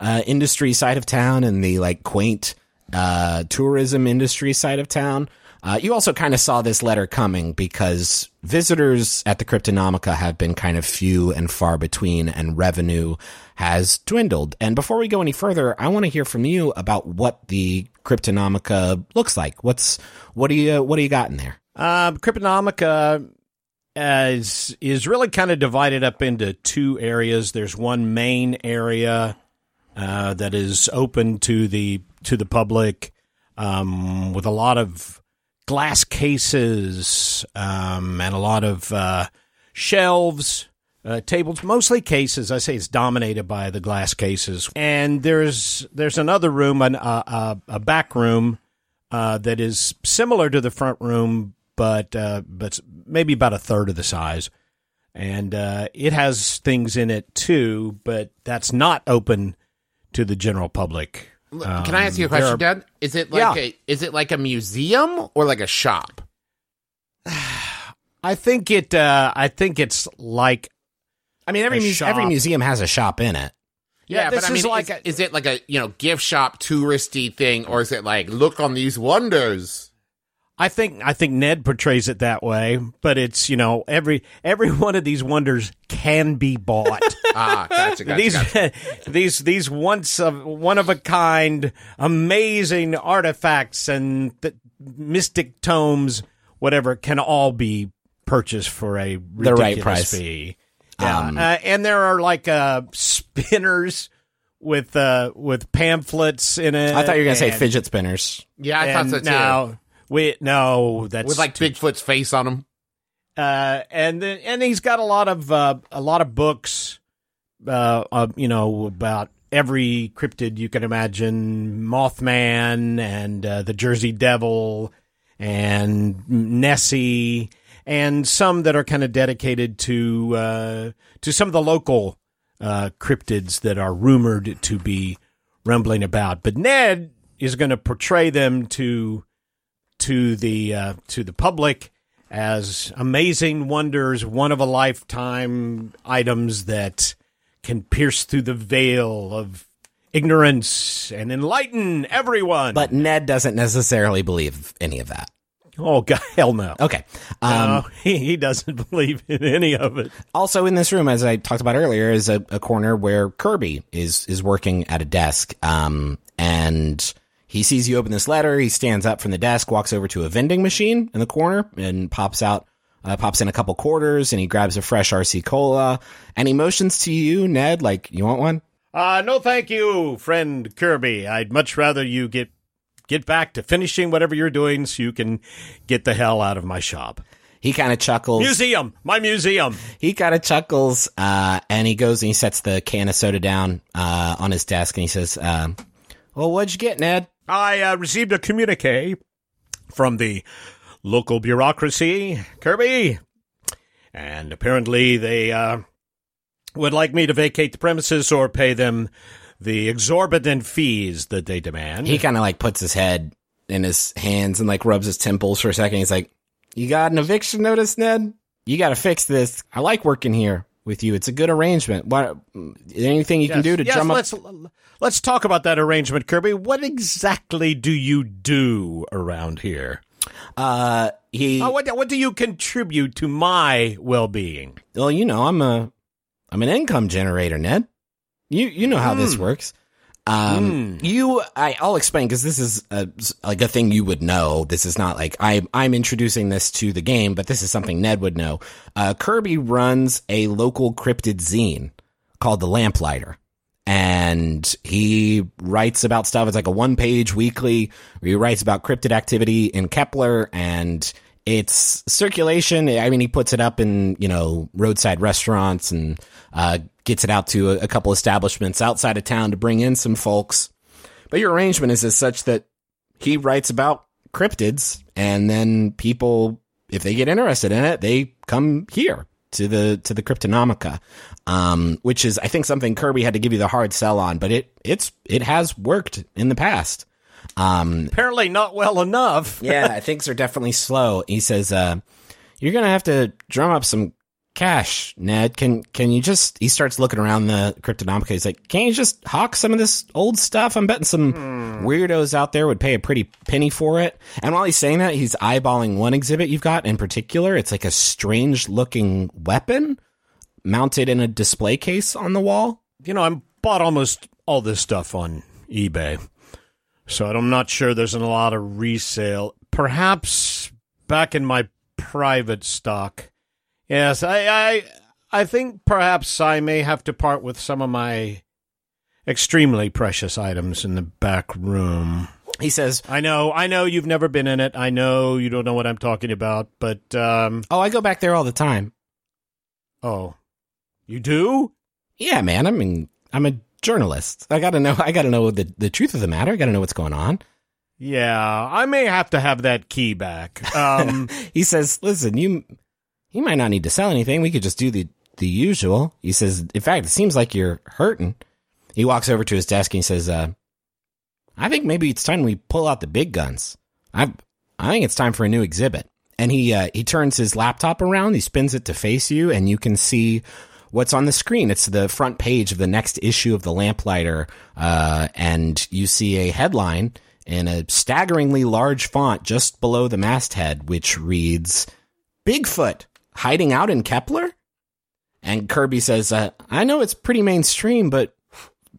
[SPEAKER 7] uh, industry side of town and the like quaint uh, tourism industry side of town. Uh, you also kind of saw this letter coming because visitors at the Cryptonomica have been kind of few and far between, and revenue has dwindled. And before we go any further, I want to hear from you about what the Cryptonomica looks like. What's what do you what do you got in there?
[SPEAKER 3] Um, Cryptonomica uh, is is really kind of divided up into two areas. There's one main area uh, that is open to the to the public um, with a lot of glass cases um, and a lot of uh, shelves. Uh, tables, mostly cases. I say it's dominated by the glass cases, and there's there's another room, an, uh, a back room uh, that is similar to the front room, but uh, but maybe about a third of the size, and uh, it has things in it too, but that's not open to the general public.
[SPEAKER 2] Can I ask you a
[SPEAKER 3] Um,
[SPEAKER 2] question,
[SPEAKER 3] are-
[SPEAKER 2] Dad? Is it like
[SPEAKER 3] Yeah.
[SPEAKER 2] a is it like a museum or like a shop?
[SPEAKER 3] I think it. Uh, I think it's like
[SPEAKER 1] I mean, every
[SPEAKER 3] A
[SPEAKER 1] muse- every museum has a shop in it.
[SPEAKER 2] Yeah,
[SPEAKER 3] this
[SPEAKER 2] but I
[SPEAKER 3] is
[SPEAKER 2] mean,
[SPEAKER 3] like
[SPEAKER 2] is,
[SPEAKER 3] a-
[SPEAKER 2] is it like a you know gift shop touristy thing, or is it like look on these wonders?
[SPEAKER 3] I think I think Ned portrays it that way, but it's you know every every one of these wonders can be bought.
[SPEAKER 2] Ah, gotcha, gotcha.
[SPEAKER 3] these
[SPEAKER 2] gotcha.
[SPEAKER 3] these these once of one of a kind amazing artifacts and th- mystic tomes, whatever, can all be purchased for a ridiculous
[SPEAKER 1] right price.
[SPEAKER 3] fee. Yeah,
[SPEAKER 1] Um,
[SPEAKER 3] uh, and there are like uh, spinners with uh, with pamphlets in it.
[SPEAKER 1] I thought you were going to say fidget spinners.
[SPEAKER 2] yeah, I thought
[SPEAKER 3] and
[SPEAKER 2] so too.
[SPEAKER 3] No, we no, that's
[SPEAKER 2] With like Bigfoot's face on him.
[SPEAKER 3] uh, and then and he's got a lot of uh, a lot of books, uh, uh, you know, about every cryptid you can imagine, Mothman and uh, the Jersey Devil and Nessie, and some that are kind of dedicated to uh, to some of the local uh, cryptids that are rumored to be rumbling about. But Ned is going to portray them to to the uh, to the public as amazing wonders, one of a lifetime items that can pierce through the veil of ignorance and enlighten everyone.
[SPEAKER 1] But Ned doesn't necessarily believe any of that.
[SPEAKER 3] oh God, hell no.
[SPEAKER 1] Okay. Um,
[SPEAKER 3] no, he, he doesn't believe in any of it.
[SPEAKER 1] also in this room, as I talked about earlier, is a, a corner where Kirby is is working at a desk. Um, and he sees you open this letter. He stands up from the desk, walks over to a vending machine in the corner, and pops out. Uh, pops in a couple quarters and he grabs a fresh RC cola and he motions to you, Ned, like, you want one?
[SPEAKER 3] Uh, no, thank you, friend Kirby. I'd much rather you get get back to finishing whatever you're doing so you can get the hell out of my shop.
[SPEAKER 1] He kind of chuckles.
[SPEAKER 3] Museum, my museum.
[SPEAKER 1] he kind of chuckles uh, and he goes and he sets the can of soda down uh, on his desk and he says, um, "Well, what'd you get, Ned?"
[SPEAKER 3] I uh, received a communique from the local bureaucracy, Kirby, and apparently they uh, would like me to vacate the premises or pay them the exorbitant fees that they demand.
[SPEAKER 1] He kind of like puts his head in his hands and like rubs his temples for a second. He's like, "You got an eviction notice, Ned? You got to fix this. I like working here with you. It's a good arrangement. What? Anything you can do to
[SPEAKER 3] yes,
[SPEAKER 1] drum up?"
[SPEAKER 3] let's let's talk about that arrangement, Kirby. What exactly do you do around here?
[SPEAKER 1] Uh, he.
[SPEAKER 3] Uh, what what do you contribute to my well being?
[SPEAKER 1] Well, you know, I'm a, I'm an income generator, Ned. You you know how this works. Um, you, I, I'll explain because this is a, like a thing you would know. This is not like I, I'm introducing this to the game, but this is something Ned would know. Uh, Kirby runs a local cryptid zine called the Lamplighter. And he writes about stuff. It's like a one page weekly where he writes about cryptid activity in Kepler and it's circulation. I mean, he puts it up in, you know, roadside restaurants and, uh, gets it out to a, a couple establishments outside of town to bring in some folks. But your arrangement is as such that he writes about cryptids and then people, if they get interested in it, they come here to the, to the Cryptonomica. Um, which is, I think something Kirby had to give you the hard sell on, but it, it's, it has worked in the past. Um,
[SPEAKER 3] Apparently, not well enough.
[SPEAKER 1] yeah, things are definitely slow. He says, uh, "You're gonna have to drum up some cash, Ned. Can can you just?" He starts looking around the Cryptonomica. He's like, "Can you just hawk some of this old stuff? I'm betting some weirdos out there would pay a pretty penny for it." And while he's saying that, he's eyeballing one exhibit you've got in particular. It's like a strange looking weapon mounted in a display case on the wall.
[SPEAKER 3] You know, I bought almost all this stuff on eBay, so I'm not sure there's a lot of resale. Perhaps back in my private stock, Yes, I, I, I think perhaps I may have to part with some of my extremely precious items in the back room.
[SPEAKER 1] He says,
[SPEAKER 3] I know, I know you've never been in it. I know you don't know what I'm talking about, but um,
[SPEAKER 1] "Oh, I go back there all the time."
[SPEAKER 3] oh, you do?
[SPEAKER 1] Yeah, man. I mean, I'm a journalist. I gotta know. I gotta know the the truth of the matter. I gotta know what's going on.
[SPEAKER 3] Yeah, I may have to have that key back. Um,
[SPEAKER 1] He says, "Listen, you you might not need to sell anything. We could just do the the usual." He says, "In fact, it seems like you're hurting." He walks over to his desk and he says, uh, "I think maybe it's time we pull out the big guns. I I think it's time for a new exhibit." And he uh, he turns his laptop around. He spins it to face you, and you can see what's on the screen. It's the front page of the next issue of the Lamplighter, uh, and you see a headline in a staggeringly large font just below the masthead, which reads Bigfoot hiding out in Kepler? And Kirby says, uh, I know it's pretty mainstream, but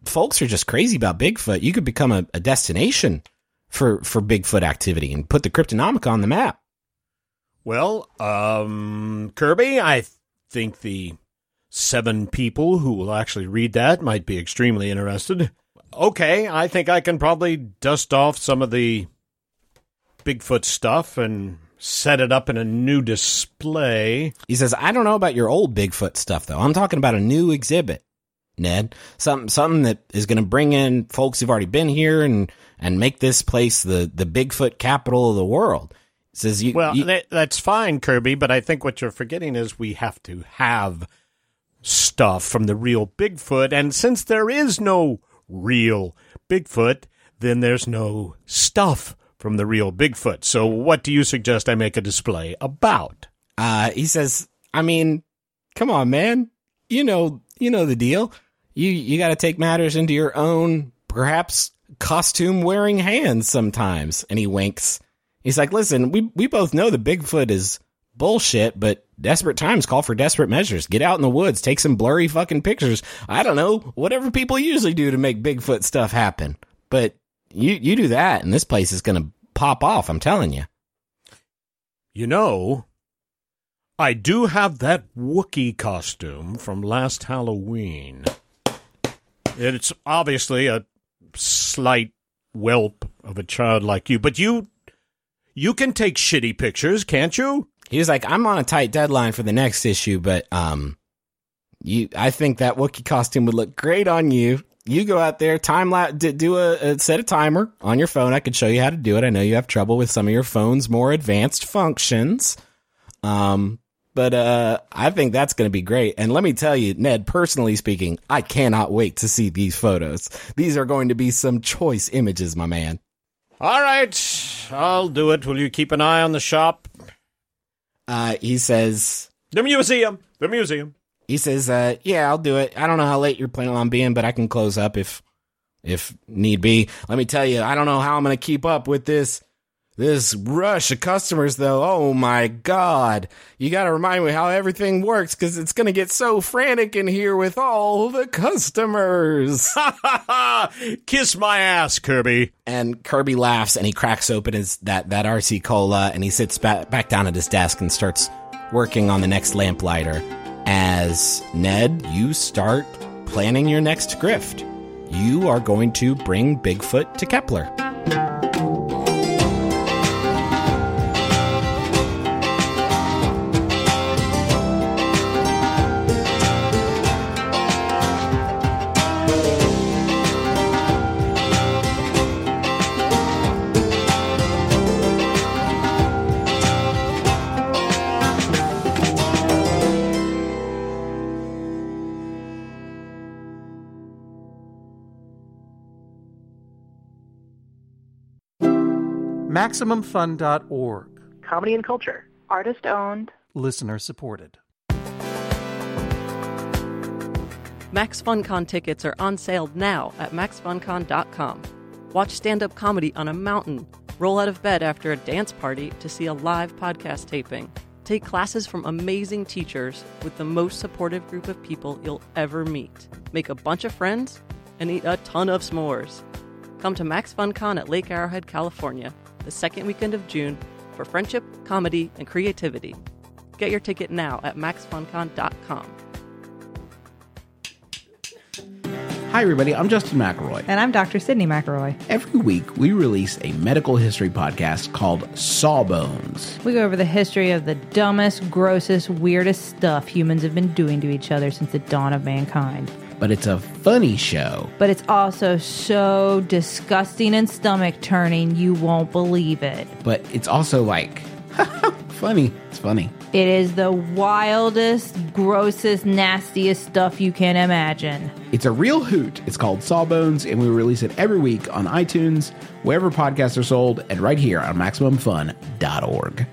[SPEAKER 1] folks are just crazy about Bigfoot. You could become a, a destination for, for Bigfoot activity and put the Cryptonomica on the map.
[SPEAKER 3] well, um, Kirby, I think the seven people who will actually read that might be extremely interested. Okay, I think I can probably dust off some of the Bigfoot stuff and set it up in a new display.
[SPEAKER 1] He says, I don't know about your old Bigfoot stuff, though. I'm talking about a new exhibit, Ned. Something, something that is going to bring in folks who've already been here and, and make this place the, the Bigfoot capital of the world. He says, you,
[SPEAKER 3] Well,
[SPEAKER 1] you-
[SPEAKER 3] that, that's fine, Kirby, but I think what you're forgetting is we have to have stuff from the real Bigfoot, and since there is no real Bigfoot, then there's no stuff from the real Bigfoot. So, what do you suggest I make a display about?
[SPEAKER 1] Uh, he says, I mean, come on, man. You know, you know the deal. You, you got to take matters into your own, perhaps costume wearing hands sometimes. And he winks. He's like, listen, we, we both know the Bigfoot is bullshit, but desperate times call for desperate measures. Get out in the woods, take some blurry fucking pictures. I don't know, whatever people usually do to make Bigfoot stuff happen. But you, you do that and this place is going to pop off. I'm telling you.
[SPEAKER 3] You know, I do have that Wookiee costume from last Halloween. It's obviously a slight whelp of a child like you, but you you can take shitty pictures, can't you?
[SPEAKER 1] He was like, I'm on a tight deadline for the next issue, but um, you, I think that Wookiee costume would look great on you. You go out there, time lapse, do a, a set a timer on your phone. I could show you how to do it. I know you have trouble with some of your phone's more advanced functions. Um, but uh, I think that's going to be great. And let me tell you, Ned, personally speaking, I cannot wait to see these photos. These are going to be some choice images, my man.
[SPEAKER 3] All right, I'll do it. Will you keep an eye on the shop?
[SPEAKER 1] Uh, he says,
[SPEAKER 3] The museum. The museum.
[SPEAKER 1] he says, uh, "Yeah, I'll do it. I don't know how late you're planning on being, but I can close up if if need be. Let me tell you, I don't know how I'm going to keep up with this this rush of customers, though. Oh my god! You got to remind me how everything works because it's going to get so frantic in here with all the customers."
[SPEAKER 3] Kiss my ass, Kirby.
[SPEAKER 1] and Kirby laughs and he cracks open his that that RC cola and he sits back back down at his desk and starts working on the next lamplighter. As Ned, you start planning your next grift. You are going to bring Bigfoot to Kepler.
[SPEAKER 8] MaximumFun.org.
[SPEAKER 9] Comedy and culture.
[SPEAKER 10] Artist owned.
[SPEAKER 8] Listener supported.
[SPEAKER 11] Max FunCon tickets are on sale now at maxfuncon.com. Watch stand up comedy on a mountain, roll out of bed after a dance party to see a live podcast taping, take classes from amazing teachers with the most supportive group of people you'll ever meet, make a bunch of friends, and eat a ton of s'mores. Come to Max FunCon at Lake Arrowhead, California, the second weekend of June for friendship, comedy, and creativity. Get your ticket now at maxfuncon.com.
[SPEAKER 4] Hi, everybody. I'm Justin McElroy.
[SPEAKER 9] And I'm Dr. Sydnee McElroy.
[SPEAKER 4] Every week, we release a medical history podcast called Sawbones.
[SPEAKER 9] We go over the history of the dumbest, grossest, weirdest stuff humans have been doing to each other since the dawn of mankind.
[SPEAKER 4] But it's a funny show.
[SPEAKER 9] But it's also so disgusting and stomach turning, you won't believe it.
[SPEAKER 4] But it's also like funny. It's funny.
[SPEAKER 9] It is the wildest, grossest, nastiest stuff you can imagine.
[SPEAKER 4] It's a real hoot. It's called Sawbones, and we release it every week on iTunes, wherever podcasts are sold, and right here on MaximumFun.org.